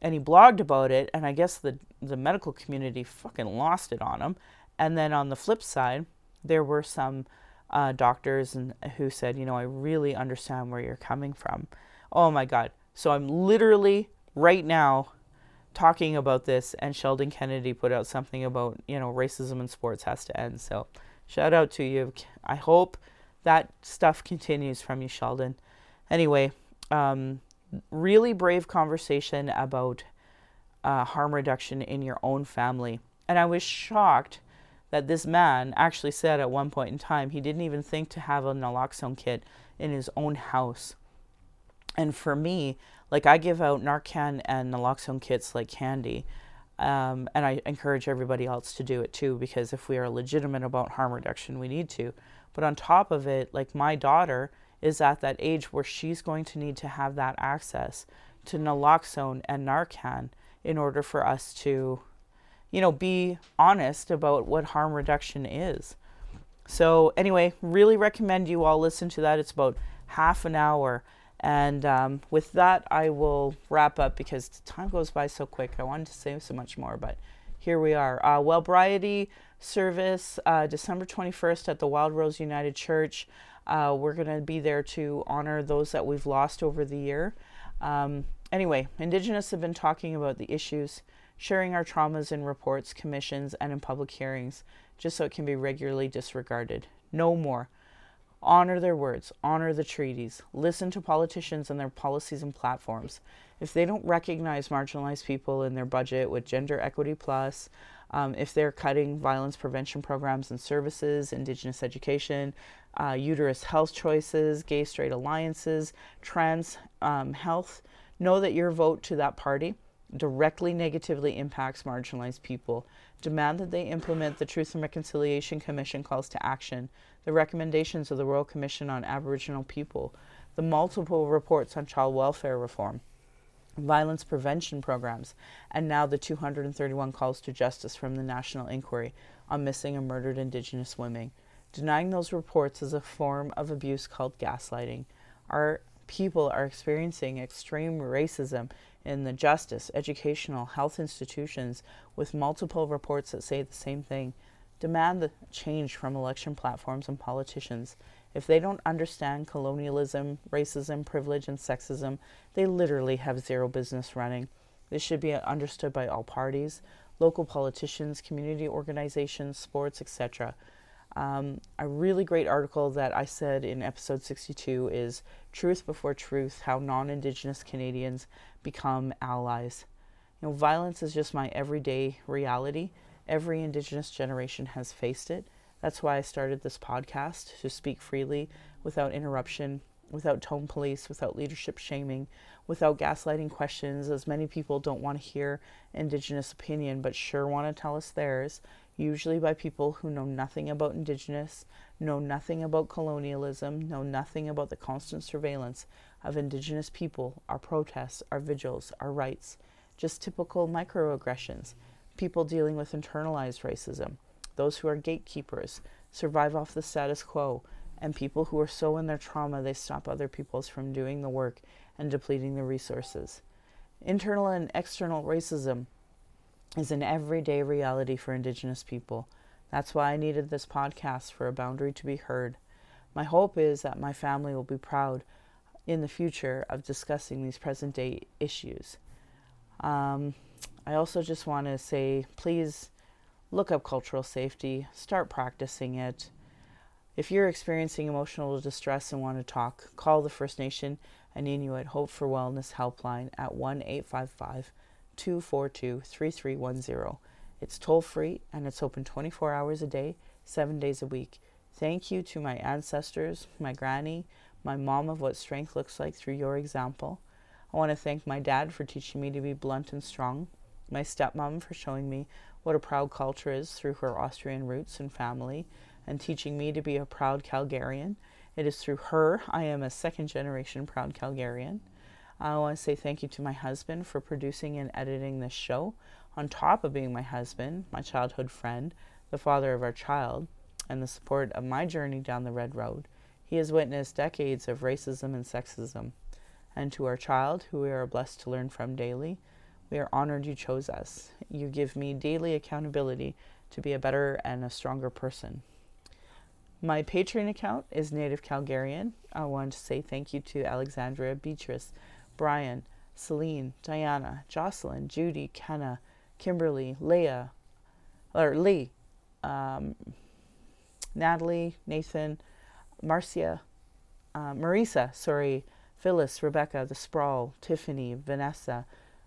And he blogged about it and i guess the the medical community fucking lost it on him. And then on the flip side there were some uh, doctors and who said you know i really understand where you're coming from. Oh my god. So i'm literally right now talking about this and sheldon kennedy put out something about you know racism in sports has to end. So shout out to you. I hope that stuff continues from you, Sheldon. Anyway, um, really brave conversation about uh, harm reduction in your own family. And I was shocked that this man actually said at one point in time he didn't even think to have a naloxone kit in his own house. And for me, like I give out Narcan and naloxone kits like candy. Um, and I encourage everybody else to do it too, because if we are legitimate about harm reduction, we need to. But on top of it, like my daughter is at that age where she's going to need to have that access to naloxone and Narcan in order for us to, you know, be honest about what harm reduction is. So, anyway, really recommend you all listen to that. It's about half an hour. And um, with that, I will wrap up because time goes by so quick. I wanted to say so much more, but here we are. Uh, Wellbriety service, uh, December 21st at the Wild Rose United Church. Uh, we're going to be there to honor those that we've lost over the year. Um, anyway, Indigenous have been talking about the issues, sharing our traumas in reports, commissions, and in public hearings, just so it can be regularly disregarded. No more. Honor their words, honor the treaties, listen to politicians and their policies and platforms. If they don't recognize marginalized people in their budget with Gender Equity Plus, um, if they're cutting violence prevention programs and services, Indigenous education, uh, uterus health choices, gay straight alliances, trans um, health, know that your vote to that party directly negatively impacts marginalized people. Demand that they implement the Truth and Reconciliation Commission calls to action. The recommendations of the Royal Commission on Aboriginal People, the multiple reports on child welfare reform, violence prevention programs, and now the 231 calls to justice from the National Inquiry on Missing and Murdered Indigenous Women. Denying those reports is a form of abuse called gaslighting. Our people are experiencing extreme racism in the justice, educational, health institutions with multiple reports that say the same thing demand the change from election platforms and politicians. If they don't understand colonialism, racism, privilege, and sexism, they literally have zero business running. This should be understood by all parties, local politicians, community organizations, sports, etc. Um, a really great article that I said in episode 62 is Truth Before Truth How Non Indigenous Canadians Become Allies. You know, violence is just my everyday reality, Every Indigenous generation has faced it. That's why I started this podcast to speak freely without interruption, without tone police, without leadership shaming, without gaslighting questions, as many people don't want to hear Indigenous opinion but sure want to tell us theirs, usually by people who know nothing about Indigenous, know nothing about colonialism, know nothing about the constant surveillance of Indigenous people, our protests, our vigils, our rights, just typical microaggressions. People dealing with internalized racism, those who are gatekeepers, survive off the status quo, and people who are so in their trauma they stop other people's from doing the work and depleting the resources. Internal and external racism is an everyday reality for Indigenous people. That's why I needed this podcast for a boundary to be heard. My hope is that my family will be proud in the future of discussing these present day issues. Um, I also just want to say please look up cultural safety, start practicing it. If you're experiencing emotional distress and want to talk, call the First Nation and Inuit Hope for Wellness helpline at 1 855 242 3310. It's toll free and it's open 24 hours a day, 7 days a week. Thank you to my ancestors, my granny, my mom of what strength looks like through your example. I want to thank my dad for teaching me to be blunt and strong my stepmom for showing me what a proud culture is through her Austrian roots and family and teaching me to be a proud Calgarian. It is through her I am a second generation proud Calgarian. I want to say thank you to my husband for producing and editing this show, on top of being my husband, my childhood friend, the father of our child, and the support of my journey down the red road. He has witnessed decades of racism and sexism. And to our child, who we are blessed to learn from daily, we are honored you chose us. You give me daily accountability to be a better and a stronger person. My Patreon account is Native Calgarian. I want to say thank you to Alexandria, Beatrice, Brian, Celine, Diana, Jocelyn, Judy, Kenna, Kimberly, Leah, or Lee, um, Natalie, Nathan, Marcia, uh, Marisa, sorry, Phyllis, Rebecca, The Sprawl, Tiffany, Vanessa,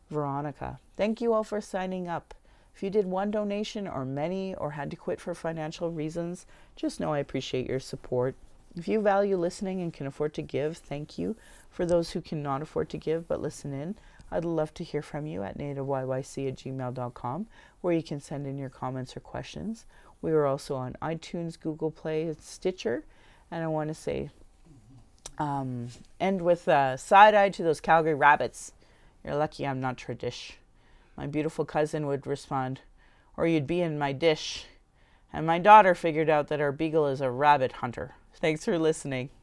Veronica. Thank you all for signing up. If you did one donation or many or had to quit for financial reasons, just know I appreciate your support. If you value listening and can afford to give, thank you. For those who cannot afford to give but listen in, I'd love to hear from you at nativeyyc at gmail.com, where you can send in your comments or questions. We are also on iTunes, Google Play, Stitcher, and I want to say, um, end with a side eye to those Calgary rabbits. You're lucky I'm not tradish. My beautiful cousin would respond, or you'd be in my dish. And my daughter figured out that our beagle is a rabbit hunter. Thanks for listening.